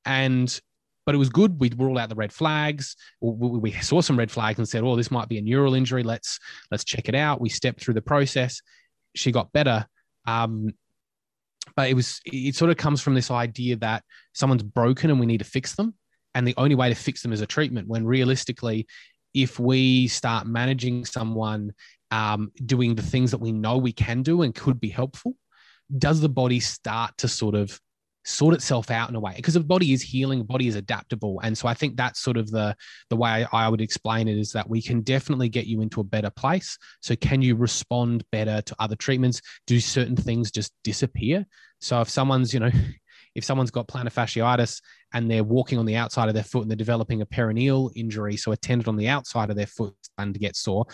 And but it was good. We ruled out the red flags. We saw some red flags and said, "Oh, this might be a neural injury. Let's let's check it out." We stepped through the process. She got better, um, but it was it sort of comes from this idea that someone's broken and we need to fix them, and the only way to fix them is a treatment. When realistically, if we start managing someone um, doing the things that we know we can do and could be helpful, does the body start to sort of sort itself out in a way? Because the body is healing the body is adaptable. And so i think that's sort of the the way I, would explain it is that we can definitely get you into a better place. So can you respond better to other treatments? Do certain things just disappear? So if someone's you know if someone's got plantar fasciitis and they're walking on the outside of their foot and they're developing a peroneal injury, so a tendon on the outside of their foot and to get sore,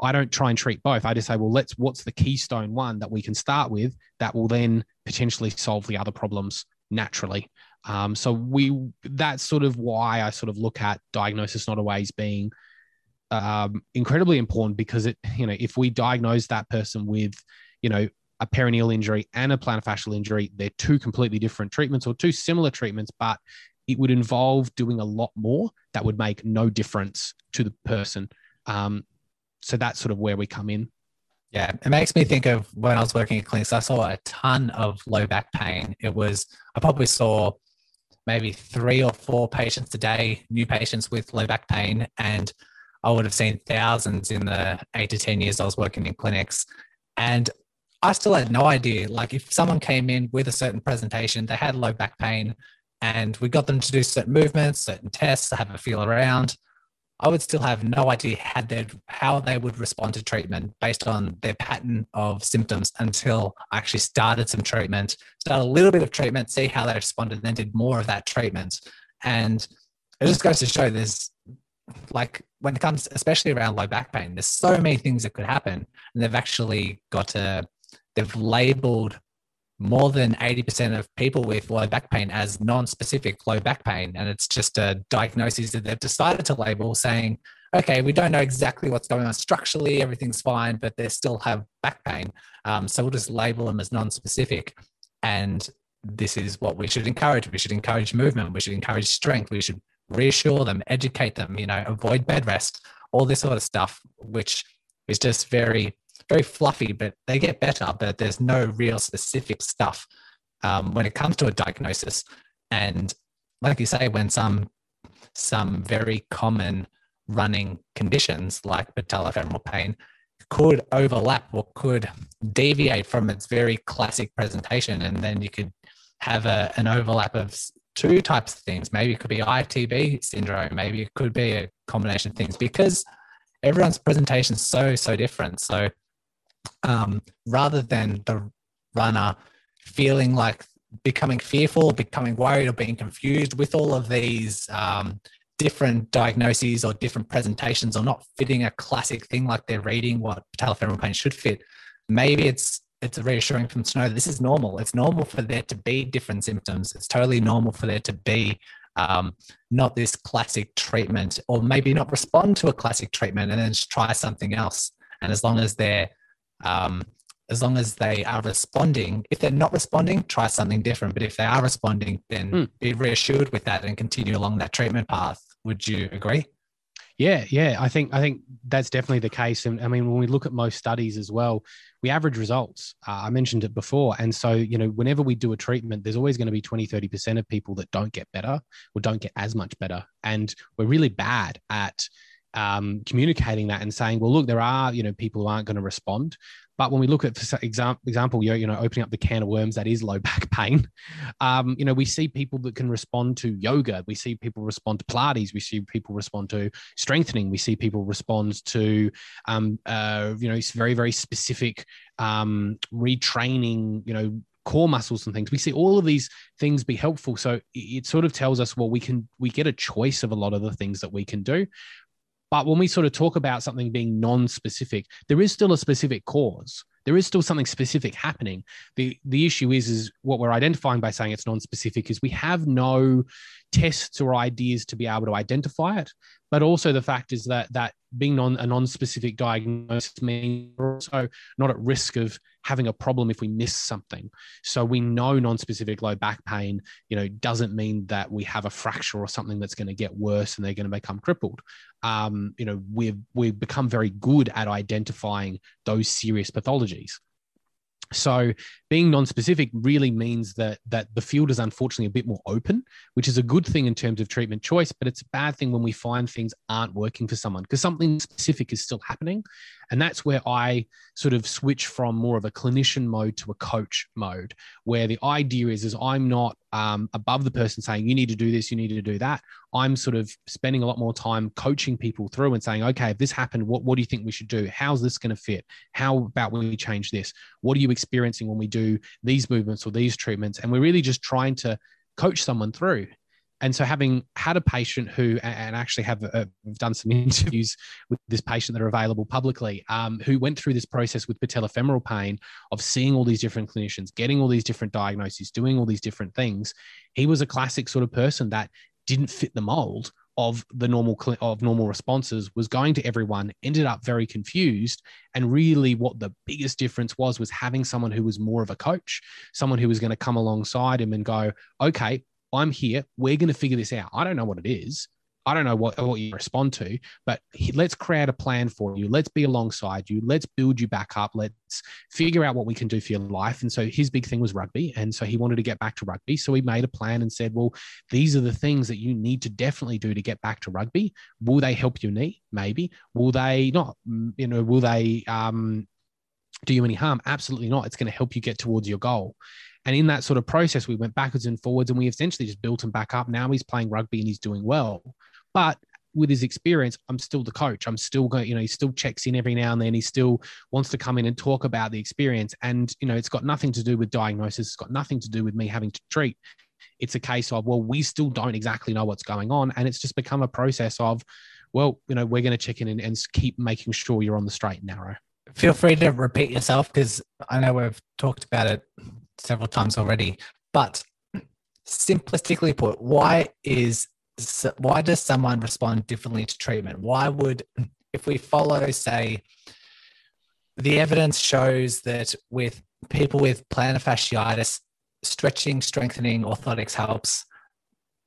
I don't try and treat both. I just say, well, let's what's the keystone one that we can start with that will then potentially solve the other problems naturally. Um, so we that's sort of why I sort of look at diagnosis not always being um, incredibly important because it you know if we diagnose that person with you know a peroneal injury and a plantar fascial injury. They're two completely different treatments or two similar treatments, but it would involve doing a lot more that would make no difference to the person. Um, so that's sort of where we come in. Yeah, it makes me think of when I was working at clinics, I saw a ton of low back pain. It was, I probably saw maybe three or four patients a day, new patients with low back pain. And I would have seen thousands in the eight to 10 years I was working in clinics. And I still had no idea. Like if someone came in with a certain presentation, they had low back pain, and we got them to do certain movements, certain tests, to have a feel around. I would still have no idea how they how they would respond to treatment based on their pattern of symptoms until I actually started some treatment, started a little bit of treatment, see how they responded, then did more of that treatment. And it just goes to show there's like when it comes, especially around low back pain, there's so many things that could happen, and they've actually got to they've labeled more than 80% of people with low back pain as non-specific low back pain. And it's just a diagnosis that they've decided to label saying okay we don't know exactly what's going on structurally everything's fine but they still have back pain. Um, so we'll just label them as non-specific. And this is what we should encourage. We should encourage movement. We should encourage strength. We should reassure them educate them you know avoid bed rest all this sort of stuff which is just very very fluffy, but they get better. But there's no real specific stuff um, when it comes to a diagnosis. And like you say, when some some very common running conditions like patellofemoral pain could overlap or could deviate from its very classic presentation, and then you could have a, an overlap of two types of things. Maybe it could be ITB syndrome. Maybe it could be a combination of things because everyone's presentation is so, so different. So um, rather than the runner feeling like becoming fearful, becoming worried, or being confused with all of these um, different diagnoses or different presentations, or not fitting a classic thing like they're reading what patellofemoral pain should fit, maybe it's it's reassuring to know that this is normal. It's normal for there to be different symptoms. It's totally normal for there to be um, not this classic treatment, or maybe not respond to a classic treatment and then try something else. And as long as they're um, as long as they are responding. If they're not responding, try something different. But if they are responding, then mm. be reassured with that and continue along that treatment path. Would you agree? Yeah, yeah, I think I think that's definitely the case. And I mean, when we look at most studies as well, we average results. Uh, I mentioned it before, and so you know, whenever we do a treatment, there's always going to be 20, 30 percent of people that don't get better or don't get as much better, and we're really bad at um, communicating that and saying, well, look, there are you know people who aren't going to respond. But when we look at, for example, example, you know, opening up the can of worms that is low back pain, um, you know, we see people that can respond to yoga. We see people respond to Pilates. We see people respond to strengthening. We see people respond to, um, uh, you know, it's very very specific um, retraining. You know, core muscles and things we see all of these things be helpful so it sort of tells us well we can we get a choice of a lot of the things that we can do but when we sort of talk about something being non-specific, there is still a specific cause. There is still something specific happening. The the issue is is what we're identifying by saying it's non-specific is we have no tests or ideas to be able to identify it. But also the fact is that that being non a non-specific diagnosis means we're also not at risk of having a problem if we miss something. So we know non-specific low back pain, you know, doesn't mean that we have a fracture or something that's going to get worse and they're going to become crippled. Um, you know, we've we've become very good at identifying those serious pathologies. So being non-specific really means that that the field is unfortunately a bit more open, which is a good thing in terms of treatment choice, but it's a bad thing when we find things aren't working for someone because something specific is still happening. And that's where I sort of switch from more of a clinician mode to a coach mode, where the idea is is I'm not um, above the person saying you need to do this, you need to do that. I'm sort of spending a lot more time coaching people through and saying, okay, if this happened, what what do you think we should do? How's this going to fit? How about when we change this? What are you experiencing when we do these movements or these treatments? And we're really just trying to coach someone through and so, having had a patient who, and actually have uh, done some interviews with this patient that are available publicly, um, who went through this process with patellofemoral pain of seeing all these different clinicians, getting all these different diagnoses, doing all these different things, he was a classic sort of person that didn't fit the mold of the normal of normal responses was going to everyone ended up very confused. And really what the biggest difference was was having someone who was more of a coach someone who was going to come alongside him and go okay I'm here. We're going to figure this out. I don't know what it is. I don't know what, what you respond to, but let's create a plan for you. Let's be alongside you. Let's build you back up. Let's figure out what we can do for your life. And so his big thing was rugby. And so he wanted to get back to rugby. So he made a plan and said, well, these are the things that you need to definitely do to get back to rugby. Will they help your knee? Maybe. Will they not? You know, will they um, do you any harm? Absolutely not. It's going to help you get towards your goal. And in that sort of process, we went backwards and forwards and we essentially just built him back up. Now he's playing rugby and he's doing well. But with his experience, I'm still the coach. I'm still going, you know, he still checks in every now and then. He still wants to come in and talk about the experience. And, you know, it's got nothing to do with diagnosis. It's got nothing to do with me having to treat. It's a case of, well, we still don't exactly know what's going on. And it's just become a process of, well, you know, we're going to check in and, and keep making sure you're on the straight and narrow. Feel free to repeat yourself because I know we've talked about it several times already. But simplistically put, why is why does someone respond differently to treatment? Why would if we follow, say, the evidence shows that with people with plantar fasciitis, stretching, strengthening, orthotics helps.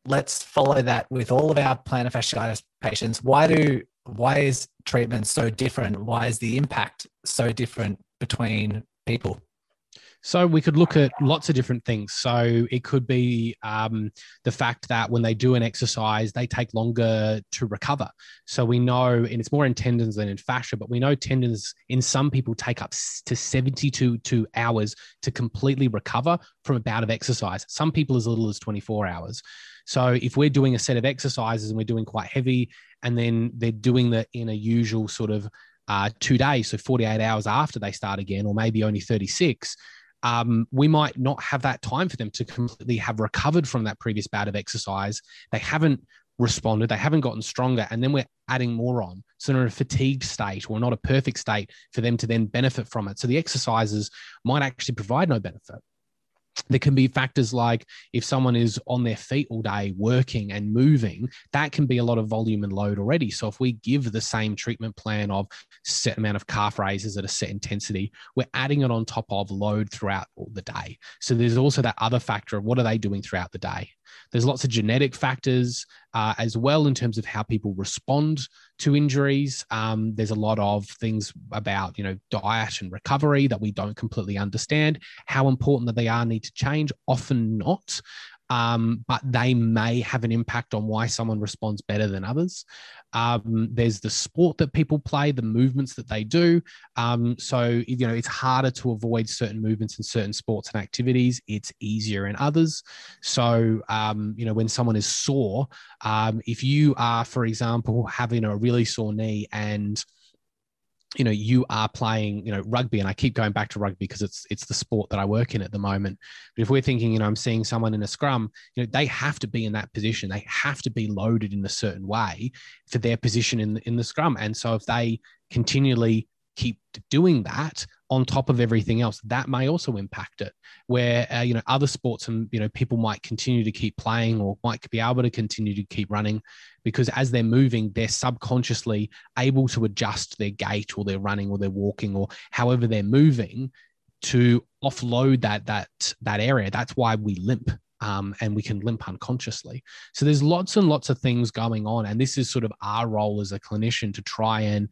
Let's follow that with all of our plantar fasciitis patients. Why do why is treatment so different? Why is the impact so different between people? So we could look at lots of different things. So it could be um, the fact that when they do an exercise, they take longer to recover. So we know, and it's more in tendons than in fascia, but we know tendons in some people take up to 72 two hours to completely recover from a bout of exercise. Some people as little as 24 hours. So if we're doing a set of exercises and we're doing quite heavy, and then they're doing that in a usual sort of uh, two days, so 48 hours after they start again, or maybe only 36, um, we might not have that time for them to completely have recovered from that previous bout of exercise. They haven't responded, they haven't gotten stronger, and then we're adding more on. So they're in a fatigued state or not a perfect state for them to then benefit from it. So the exercises might actually provide no benefit there can be factors like if someone is on their feet all day working and moving that can be a lot of volume and load already. So if we give the same treatment plan of set amount of calf raises at a set intensity we're adding it on top of load throughout the day. So there's also that other factor of what are they doing throughout the day there's lots of genetic factors uh, as well in terms of how people respond to injuries. Um, there's a lot of things about you know diet and recovery that we don't completely understand. How important that they are need to change. Often not um, but they may have an impact on why someone responds better than others. Um, there's the sport that people play, the movements that they do. Um, so, you know, it's harder to avoid certain movements in certain sports and activities. It's easier in others. So, um, you know, when someone is sore, um, if you are, for example, having a really sore knee and you know you are playing you know rugby and i keep going back to rugby because it's it's the sport that i work in at the moment. But if we're thinking you know i'm seeing someone in a scrum you know they have to be in that position. They have to be loaded in a certain way for their position in in the scrum. And so if they continually keep doing that on top of everything else that may also impact it where uh, you know other sports and you know people might continue to keep playing or might be able to continue to keep running because as they're moving they're subconsciously able to adjust their gait or their running or their walking or however they're moving to offload that that that area that's why we limp um, and we can limp unconsciously. So there's lots and lots of things going on, and this is sort of our role as a clinician to try and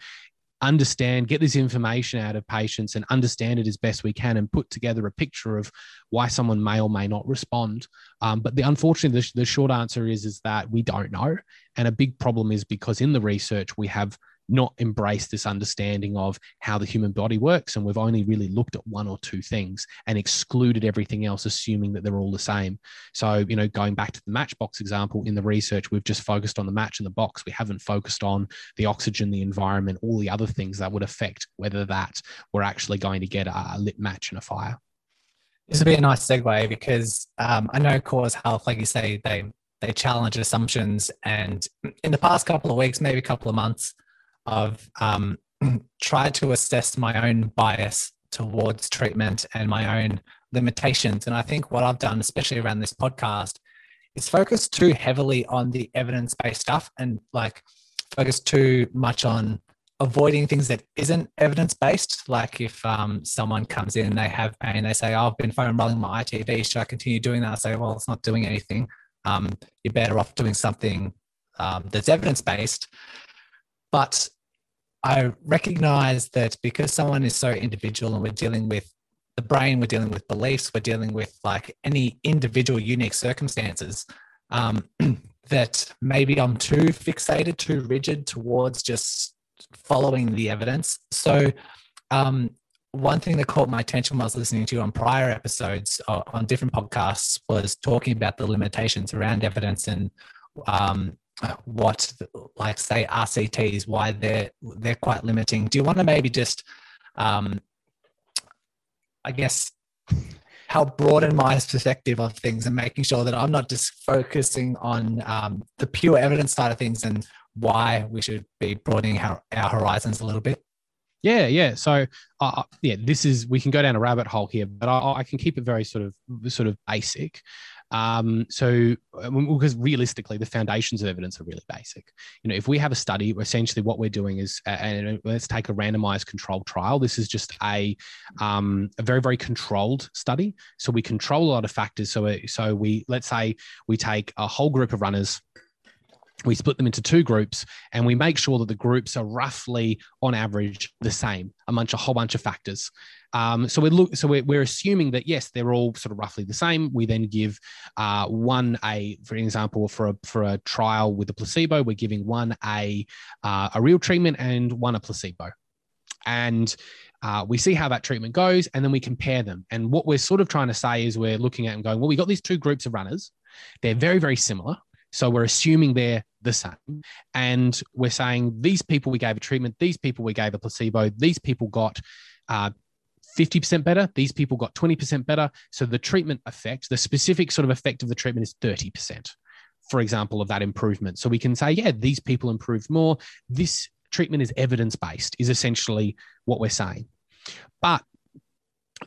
understand, get this information out of patients and understand it as best we can and put together a picture of why someone may or may not respond. Um, but the unfortunately, the, the short answer is, is that we don't know. And a big problem is because in the research, we have not embraced this understanding of how the human body works. And we've only really looked at one or two things and excluded everything else, assuming that they're all the same. So, you know, going back to the matchbox example in the research, we've just focused on the match in the box. We haven't focused on the oxygen, the environment, all the other things that would affect whether that we're actually going to get a lit match and a fire. This would be a nice segue because um, I know Cause Health, like you say, they they challenge assumptions, and in the past couple of weeks, maybe a couple of months, I've um, tried to assess my own bias towards treatment and my own limitations. And I think what I've done, especially around this podcast, is focus too heavily on the evidence based stuff and like focus too much on avoiding things that isn't evidence based. Like if um, someone comes in and they have pain, they say, oh, I've been foam rolling my ITB. Should I continue doing that? I say, well, it's not doing anything. Um, you're better off doing something um, that's evidence based. But I recognize that because someone is so individual and we're dealing with the brain, we're dealing with beliefs, we're dealing with like any individual unique circumstances, um, that maybe I'm too fixated, too rigid towards just following the evidence. So, um, one thing that caught my attention while I was listening to you on prior episodes uh, on different podcasts was talking about the limitations around evidence and um, what like say RCTs why they're they're quite limiting. Do you want to maybe just um I guess help broaden my perspective of things and making sure that I'm not just focusing on um, the pure evidence side of things and why we should be broadening our, our horizons a little bit. Yeah, yeah. So, uh, yeah, this is we can go down a rabbit hole here, but I, I can keep it very sort of sort of basic. Um, so, because realistically, the foundations of evidence are really basic. You know, if we have a study, essentially what we're doing is, uh, and let's take a randomized controlled trial. This is just a um, a very very controlled study. So we control a lot of factors. So, so we let's say we take a whole group of runners we split them into two groups and we make sure that the groups are roughly on average the same amongst a whole bunch of factors Um, so we look, so we're, we're, assuming that yes, they're all sort of roughly the same. We then give uh, one a, for example, for a for a trial with a placebo, we're giving one a uh, a real treatment and one a placebo, and uh, we see how that treatment goes, and then we compare them. And what we're sort of trying to say is we're looking at and going, well, we got these two groups of runners. They're very very similar. So we're assuming they're the same. And we're saying these people we gave a treatment, these people we gave a placebo, these people got uh, 50% better. These people got 20% better. So the treatment effect, the specific sort of effect of the treatment is 30%, for example, of that improvement. So we can say, yeah, these people improved more. This treatment is evidence based, is essentially what we're saying. But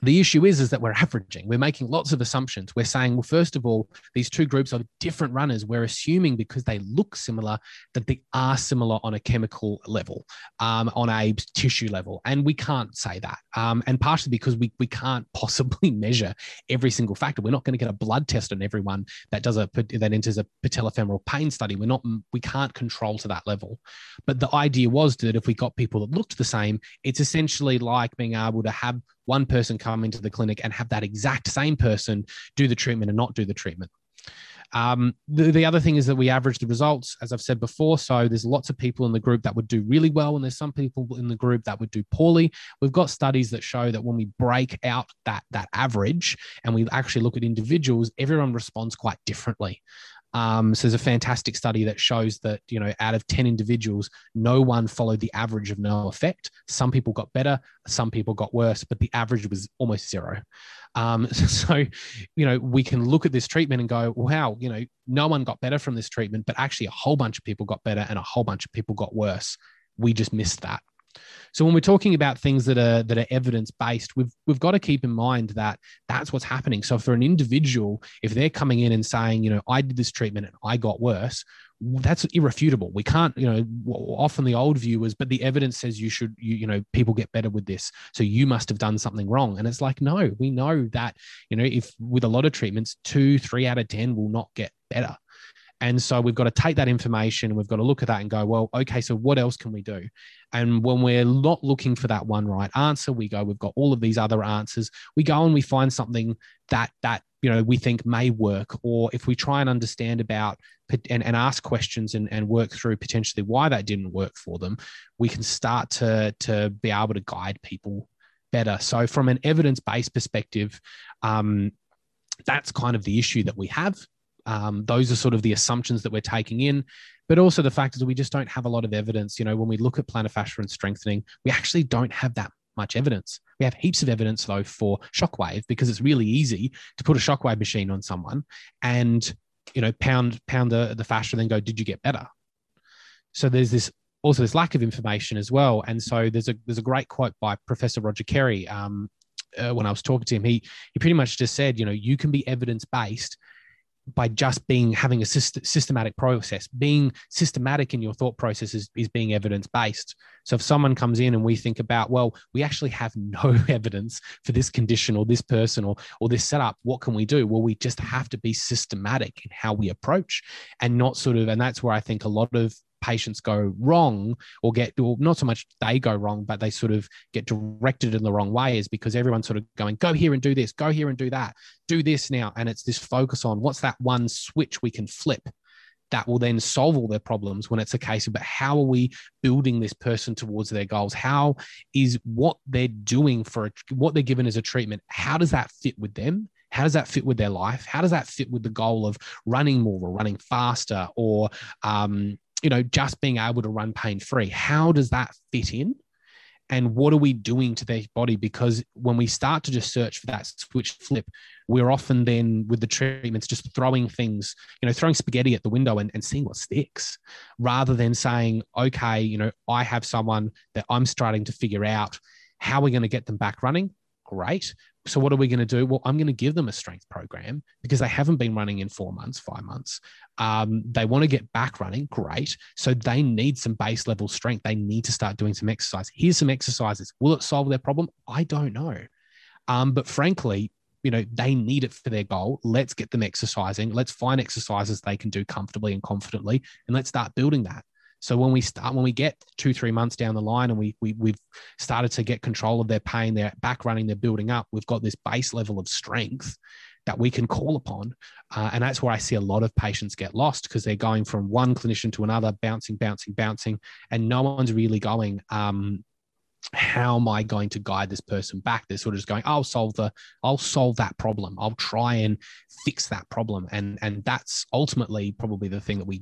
the issue is is that we're averaging. We're making lots of assumptions. We're saying well first of all these two groups are different runners. We're assuming because they look similar that they are similar on a chemical level um, on a tissue level. And we can't say that um, and partially because we, we can't possibly measure every single factor. We're not going to get a blood test on everyone that does a that enters a patellofemoral pain study. We're not we can't control to that level. But the idea was that if we got people that looked the same it's essentially like being able to have one person come into the clinic and have that exact same person do the treatment and not do the treatment. Um, the, the other thing is that we average the results, as I've said before. So there's lots of people in the group that would do really well, and there's some people in the group that would do poorly. We've got studies that show that when we break out that that average and we actually look at individuals, everyone responds quite differently. Um, so there's a fantastic study that shows that you know out of 10 individuals, no one followed the average of no effect. Some people got better, some people got worse, but the average was almost zero. Um, so you know we can look at this treatment and go, wow, you know, no one got better from this treatment, but actually a whole bunch of people got better and a whole bunch of people got worse. We just missed that. So when we're talking about things that are that are evidence based, we've we've got to keep in mind that that's what's happening. So for an individual, if they're coming in and saying, you know, I did this treatment and I got worse, that's irrefutable. We can't, you know, often the old view was, but the evidence says you should, you, you know, people get better with this. So you must have done something wrong. And it's like, no, we know that, you know, if with a lot of treatments, two, three out of 10 will not get better. And so we've got to take that information we've got to look at that and go, well, okay, so what else can we do? And when we're not looking for that one right answer, we go, we've got all of these other answers. We go and we find something that that you know we think may work, or if we try and understand about and, and ask questions and, and work through potentially why that didn't work for them, we can start to to be able to guide people better. So from an evidence-based perspective, um, that's kind of the issue that we have um, those are sort of the assumptions that we're taking in. But also the fact is that we just don't have a lot of evidence. You know, when we look at plantar fascia and strengthening, we actually don't have that much evidence. We have heaps of evidence though for shockwave because it's really easy to put a shockwave machine on someone and you know pound pound the, the fascia then go, did you get better? So there's this also this lack of information as well. And so there's a there's a great quote by Professor Roger Kerry. Um, uh, when I was talking to him, he he pretty much just said, you know, you can be evidence based by just being having a syst- systematic process being systematic in your thought process is, is being evidence based so if someone comes in and we think about well we actually have no evidence for this condition or this person or or this setup what can we do? Well we just have to be systematic in how we approach and not sort of and that's where i think a lot of patients go wrong or get well, not so much they go wrong but they sort of get directed in the wrong way is because everyone's sort of going go here and do this go here and do that do this now. And it's this focus on what's that one switch we can flip that will then solve all their problems when it's a case of but how are we building this person towards their goals? How is what they're doing for a, what they're given as a treatment how does that fit with them? How does that fit with their life? How does that fit with the goal of running more or running faster or um, you know, just being able to run pain free. How does that fit in? And what are we doing to their body? Because when we start to just search for that switch flip, we're often then with the treatments just throwing things, you know, throwing spaghetti at the window and, and seeing what sticks rather than saying, okay, you know, I have someone that I'm starting to figure out how we're going to get them back running. Great. So what are we going to do? Well, I'm going to give them a strength program because they haven't been running in four months, five months. Um, they want to get back running. Great. So they need some base level strength. They need to start doing some exercise. Here's some exercises. Will it solve their problem? I don't know. Um, but frankly, you know, they need it for their goal. Let's get them exercising. Let's find exercises they can do comfortably and confidently, and let's start building that. So when we start, when we get two, three months down the line and we, we, we've started to get control of their pain, they're back running, they're building up, we've got this base level of strength that we can call upon. Uh, and that's where I see a lot of patients get lost because they're going from one clinician to another, bouncing, bouncing, bouncing, and no one's really going, um, how am I going to guide this person back? They're sort of just going, I'll solve the, I'll solve that problem. I'll try and fix that problem. And and that's ultimately probably the thing that we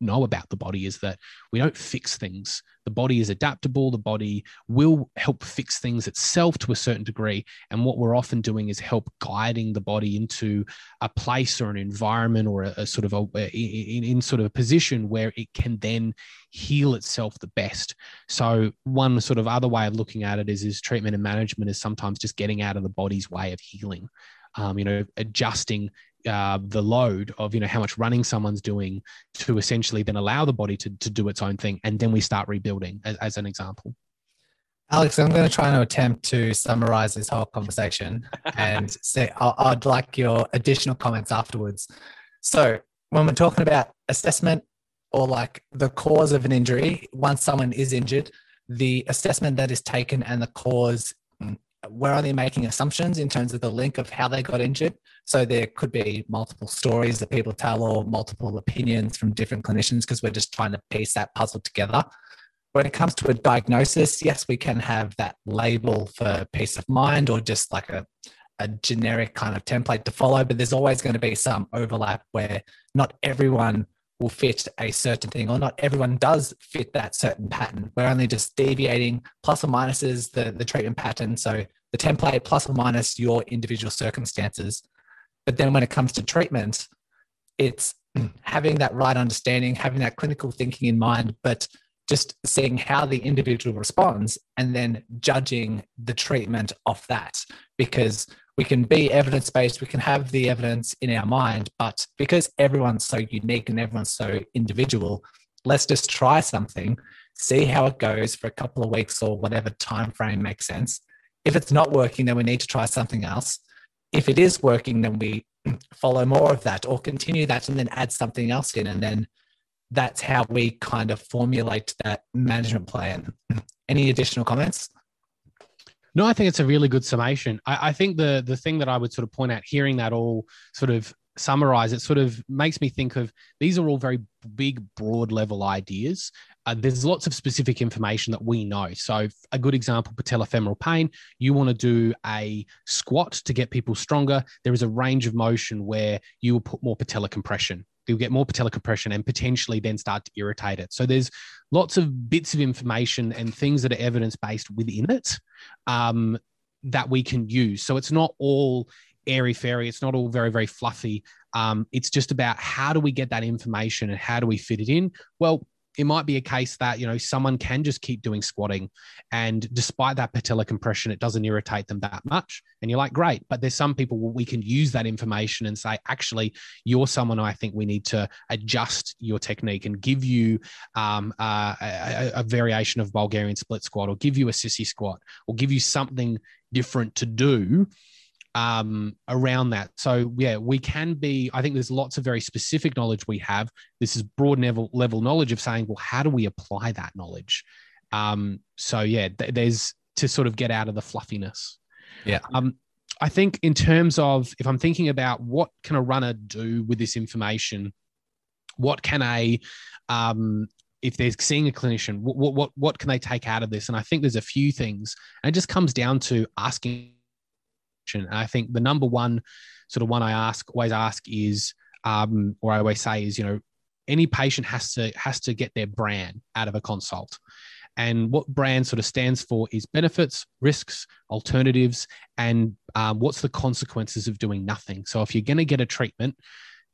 know about the body is that we don't fix things. The body is adaptable. The body will help fix things itself to a certain degree. And what we're often doing is help guiding the body into a place or an environment or a, a sort of a, in, in sort of a position where it can then heal itself the best. So one sort of other way of looking at it is, is treatment and management is sometimes just getting out of the body's way of healing. Um, you know, adjusting uh, the load of you know how much running someone's doing to essentially then allow the body to, to do its own thing and then we start rebuilding as, as an example. Alex i'm going to try and attempt to summarize this whole conversation and say i would like your additional comments afterwards. So when we're talking about assessment or like the cause of an injury once someone is injured the assessment that is taken and the cause we're only making assumptions in terms of the link of how they got injured. So there could be multiple stories that people tell or multiple opinions from different clinicians because we're just trying to piece that puzzle together. When it comes to a diagnosis, yes, we can have that label for peace of mind or just like a, a generic kind of template to follow, but there's always going to be some overlap where not everyone will fit a certain thing, or not everyone does fit that certain pattern. We're only just deviating plus or minuses the, the treatment pattern. So the template plus or minus your individual circumstances. But then when it comes to treatment, it's having that right understanding, having that clinical thinking in mind, but just seeing how the individual responds and then judging the treatment of that. Because we can be evidence based, we can have the evidence in our mind, but because everyone's so unique and everyone's so individual, let's just try something, see how it goes for a couple of weeks or whatever time frame makes sense. If it's not working, then we need to try something else. If it is working, then we follow more of that or continue that and then add something else in. And then that's how we kind of formulate that management plan. Any additional comments? No, I think it's a really good summation. I, I, think the the thing that I would sort of point out, hearing that all sort of summarize, it sort of makes me think of these are all very big, broad level ideas. Uh, there's lots of specific information that we know. So, a good example, patellofemoral pain. You want to do a squat to get people stronger. There is a range of motion where you will put more patellar compression you'll get more patellar compression and potentially then start to irritate it. So there's lots of bits of information and things that are evidence based within it um, that we can use. So it's not all airy fairy. It's not all very, very fluffy. Um, it's just about how do we get that information and how do we fit it in? Well, it might be a case that you know someone can just keep doing squatting and despite that patella compression it doesn't irritate them that much. And you're like great. But there's some people we can use that information and say actually you're someone i think we need to adjust your technique and give you um, uh, a, a, variation of bulgarian split squat or give you a sissy squat or give you something different to do um, around that. So yeah, we can be. I think there's lots of very specific knowledge we have. This is broad level level knowledge of saying, well, how do we apply that knowledge? Um, so yeah, th- there's to sort of get out of the fluffiness. Yeah. Um, I think in terms of if I'm thinking about what can a runner do with this information, what can a um, if they're seeing a clinician, what, what what can they take out of this? And I think there's a few things, and it just comes down to asking and I think the number one sort of one I ask, always ask is, um, or I always say is, you know, any patient has to has to get their brand out of a consult. And what brand sort of stands for is benefits, risks, alternatives, and um, what's the consequences of doing nothing. So if you're going to get a treatment,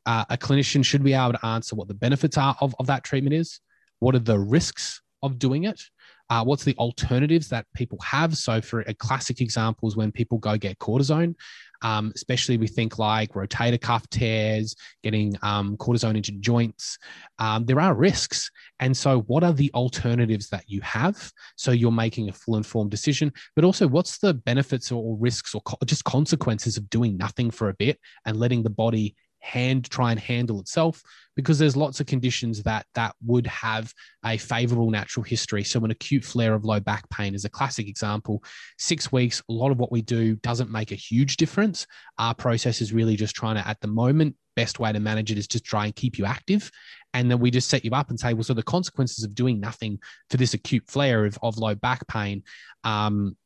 uh, a clinician should be able to answer what the benefits are of, of that treatment is, what are the risks of doing it, uh, what's the alternatives that people have? So, for a classic example is when people go get cortisone, um, especially we think like rotator cuff tears, getting um, cortisone into joints. Um, there are risks. And so, what are the alternatives that you have? So, you're making a full informed decision, but also what's the benefits or risks or co- just consequences of doing nothing for a bit and letting the body hand try and handle itself because there's lots of conditions that that would have a favorable natural history. So an acute flare of low back pain is a classic example. Six weeks a lot of what we do doesn't make a huge difference. Our process is really just trying to at the moment best way to manage it is to try and keep you active. And then we just set you up and say well so the consequences of doing nothing for this acute flare of, of low back pain um,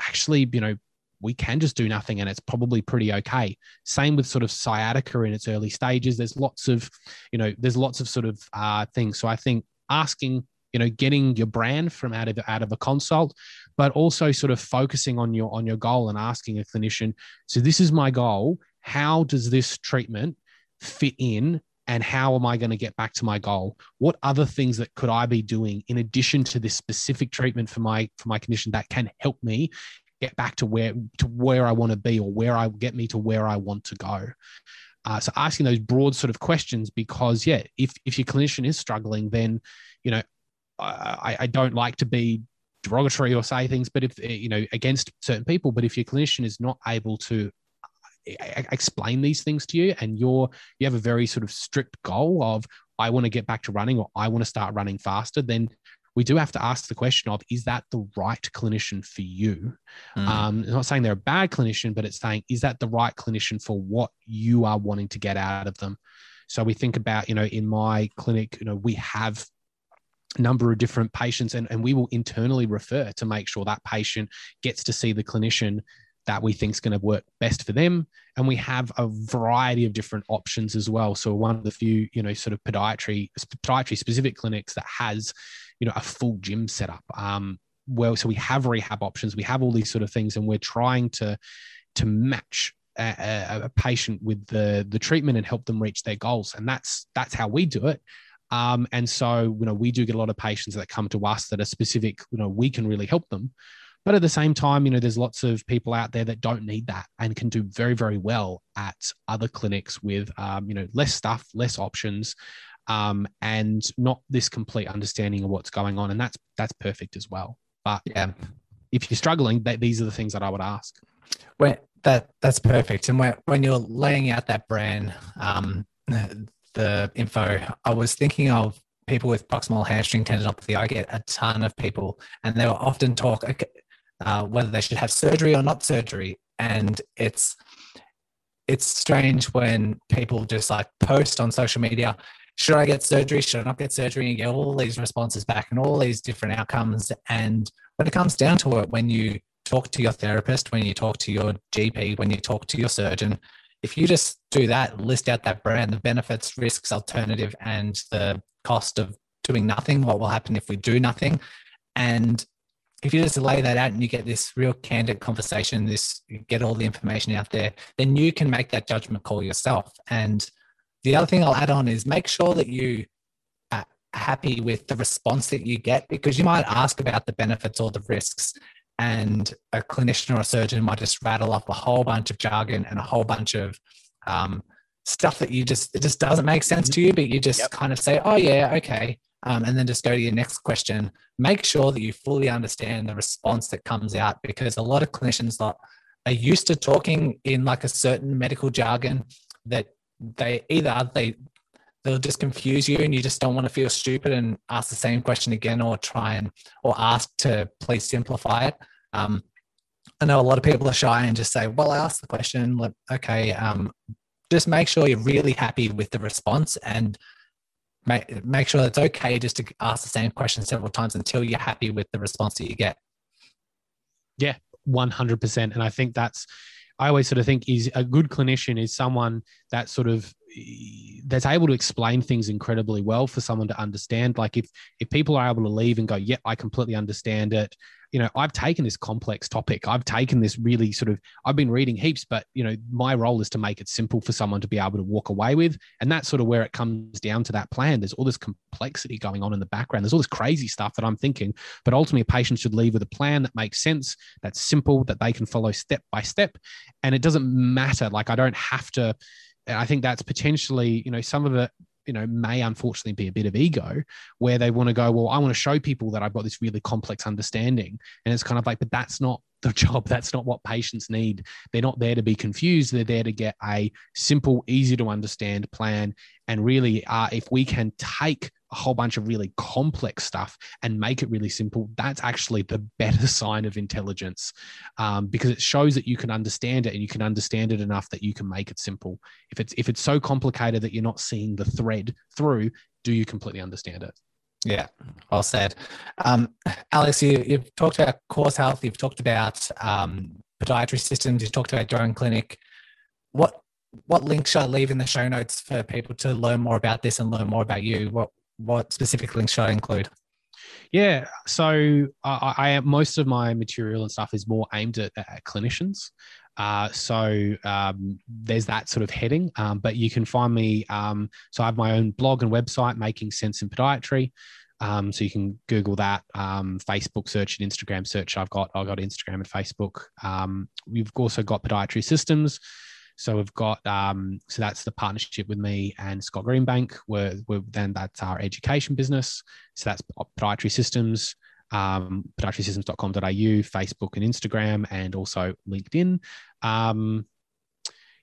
actually you know we can just do nothing and it's probably pretty okay. Same with sort of sciatica in its early stages. There's lots of, you know, there's lots of sort of uh, things. So I think asking, you know, getting your brand from out of out of a consult, but also sort of focusing on your on your goal and asking a clinician. So this is my goal. How does this treatment fit in and how am I going to get back to my goal? What other things that could I be doing in addition to this specific treatment for my for my condition that can help me get back to where to where I want to be or where I get me to where I want to go. Uh, so asking those broad sort of questions because yeah, if if your clinician is struggling, then you know I, I don't like to be derogatory or say things, but if you know against certain people, but if your clinician is not able to uh, explain these things to you and you're you have a very sort of strict goal of I want to get back to running or I want to start running faster, then we do have to ask the question of is that the right clinician for you? Mm. Um, I'm not saying they're a bad clinician, but it's saying is that the right clinician for what you are wanting to get out of them? So we think about, you know, in my clinic, you know, we have a number of different patients and, and we will internally refer to make sure that patient gets to see the clinician that we think is going to work best for them. And we have a variety of different options as well. So one of the few, you know, sort of podiatry, podiatry specific clinics that has you know a full gym setup. Um well so we have rehab options we have all these sort of things and we're trying to to match a, a, patient with the the treatment and help them reach their goals. And that's that's how we do it. Um, and so you know we do get a lot of patients that come to us that are specific you know we can really help them. But at the same time you know there's lots of people out there that don't need that and can do very very well at other clinics with um, you know less stuff less options um, and not this complete understanding of what's going on. And that's that's perfect as well. But yeah, if you're struggling, that, these are the things that I would ask. When that that's perfect. And when when you're laying out that BRAN, um, the info, I was thinking of people with proximal hamstring tendinopathy. I get a ton of people, and they will often talk uh, whether they should have surgery or not surgery, and it's it's strange when people just like post on social media should I get surgery? Should I not get surgery? And get all these responses back and all these different outcomes. And when it comes down to it, when you talk to your therapist, when you talk to your GP, when you talk to your surgeon, if you just do that, list out that BRAN, the benefits, risks, alternative, and the cost of doing nothing, what will happen if we do nothing. And if you just lay that out and you get this real candid conversation, this you get all the information out there, then you can make that judgment call yourself. And the other thing I'll add on is make sure that you are happy with the response that you get because you might ask about the benefits or the risks and a clinician or a surgeon might just rattle off a whole bunch of jargon and a whole bunch of um, stuff that you just it just doesn't make sense to you but you just yep. kind of say oh yeah okay um, and then just go to your next question make sure that you fully understand the response that comes out because a lot of clinicians are, are used to talking in like a certain medical jargon that they either they they'll just confuse you and you just don't want to feel stupid and ask the same question again or try and or ask to please simplify it. Um, i know a lot of people are shy and just say well i asked the question like, okay um, just make sure you're really happy with the response and make, make sure it's okay just to ask the same question several times until you're happy with the response that you get. Yeah 100% and i think that's I always sort of think is a good clinician is someone that sort of that's able to explain things incredibly well for someone to understand. Like if if people are able to leave and go, yeah, I completely understand it. You know, I've taken this complex topic. I've taken this really sort of. I've been reading heaps, but you know, my role is to make it simple for someone to be able to walk away with, and that's sort of where it comes down to that plan. There's all this complexity going on in the background. There's all this crazy stuff that I'm thinking, but ultimately, a patient should leave with a plan that makes sense, that's simple, that they can follow step by step, and it doesn't matter. Like I don't have to I think that's potentially, you know, some of it, you know, may unfortunately be a bit of ego where they want to go, well, I want to show people that I've got this really complex understanding. And it's kind of like, but that's not the job. That's not what patients need. They're not there to be confused. They're there to get a simple, easy to understand plan. And really, uh, if we can take a whole bunch of really complex stuff and make it really simple, that's actually the better sign of intelligence um, because it shows that you can understand it and you can understand it enough that you can make it simple. If it's if it's so complicated that you're not seeing the thread through, do you completely understand it? Yeah, well said. Um, Alex, you, have talked about Cause Health, you've talked about um, podiatry systems, you've talked about your own clinic. What what links should I leave in the show notes for people to learn more about this and learn more about you? What what specific links should I include? Yeah, so I, I most of my material and stuff is more aimed at, at clinicians. Uh, so um, there's that sort of heading, um, but you can find me. Um, so I have my own blog and website, Making Sense in Podiatry. Um, so you can Google that, um, Facebook search and Instagram search. I've got I've got Instagram and Facebook. Um, we've also got Podiatry Systems. So we've got so that's the partnership with me and Scott Greenbank. Where then that's our education business. So that's Podiatry Systems um, podiatrysystems.com.au, Facebook and Instagram, and also LinkedIn. Um,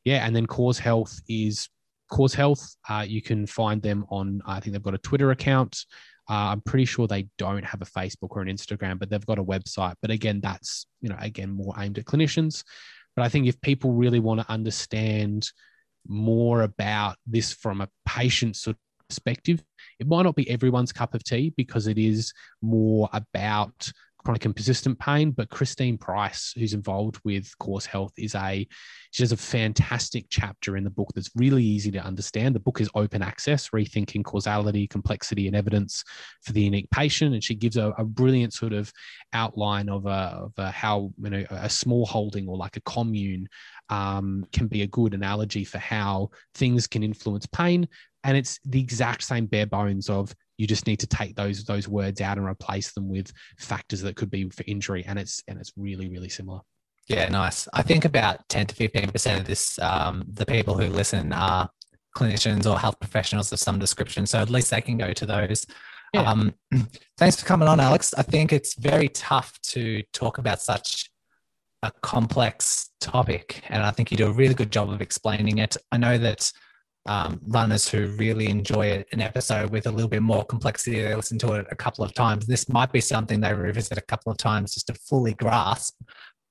yeah, and then Cause Health is Cause Health. Uh, you can find them on, I think they've got a Twitter account. Uh, I'm pretty sure they don't have a Facebook or an Instagram, but they've got a website. But again, that's, you know, again, more aimed at clinicians. But I think if people really want to understand more about this from a patient sort of perspective, it might not be everyone's cup of tea because it is more about chronic and persistent pain. But Christine Price, who's involved with Cause Health, is a she has a fantastic chapter in the book that's really easy to understand. The book is open access, rethinking causality, complexity, and evidence for the unique patient, and she gives a, a brilliant sort of outline of, a, of a how you know a small holding or like a commune um, can be a good analogy for how things can influence pain. And it's the exact same bare bones of you just need to take those those words out and replace them with factors that could be for injury and it's and it's really really similar. Yeah nice. I think about 10 to 15 percent of this um, the people who listen are clinicians or health professionals of some description so at least they can go to those. Yeah. um, thanks for coming on alex. I think it's very tough to talk about such a complex topic and i think you do a really good job of explaining it. I know that um, runners who really enjoy an episode with a little bit more complexity, they listen to it a couple of times. This might be something they revisit a couple of times just to fully grasp.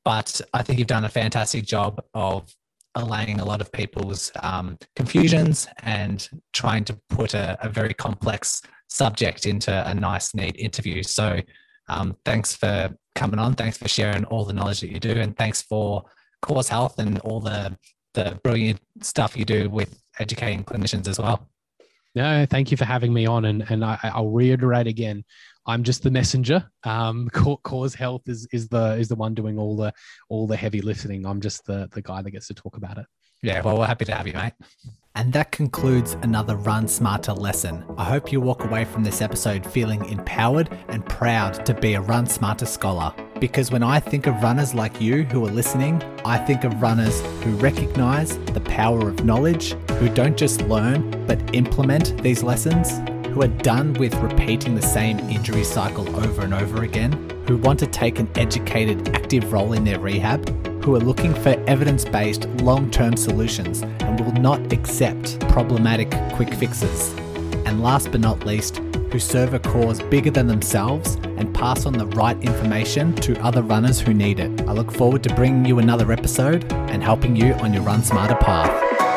But I think you've done a fantastic job of allaying a lot of people's um, confusions and trying to put a, a, very complex subject into a nice, neat interview. So, um, thanks for coming on. Thanks for sharing all the knowledge that you do, and thanks for Cause Health and all the the brilliant stuff you do with educating clinicians as well. No, thank you for having me on, and and I, will reiterate again, I'm just the messenger. Um, Cause Health is is the is the one doing all the all the heavy lifting. I'm just the the guy that gets to talk about it. Yeah, well, we're happy to have you, mate. And that concludes another Run Smarter lesson. I hope you walk away from this episode feeling empowered and proud to be a Run Smarter scholar. Because when I think of runners like you who are listening, I think of runners who recognize the power of knowledge, who don't just learn but implement these lessons, who are done with repeating the same injury cycle over and over again, who want to take an educated, active role in their rehab, who are looking for evidence based, long term solutions and will not accept problematic quick fixes. And last but not least, who serve a cause bigger than themselves and pass on the right information to other runners who need it. I look forward to bringing you another episode and helping you on your Run Smarter path.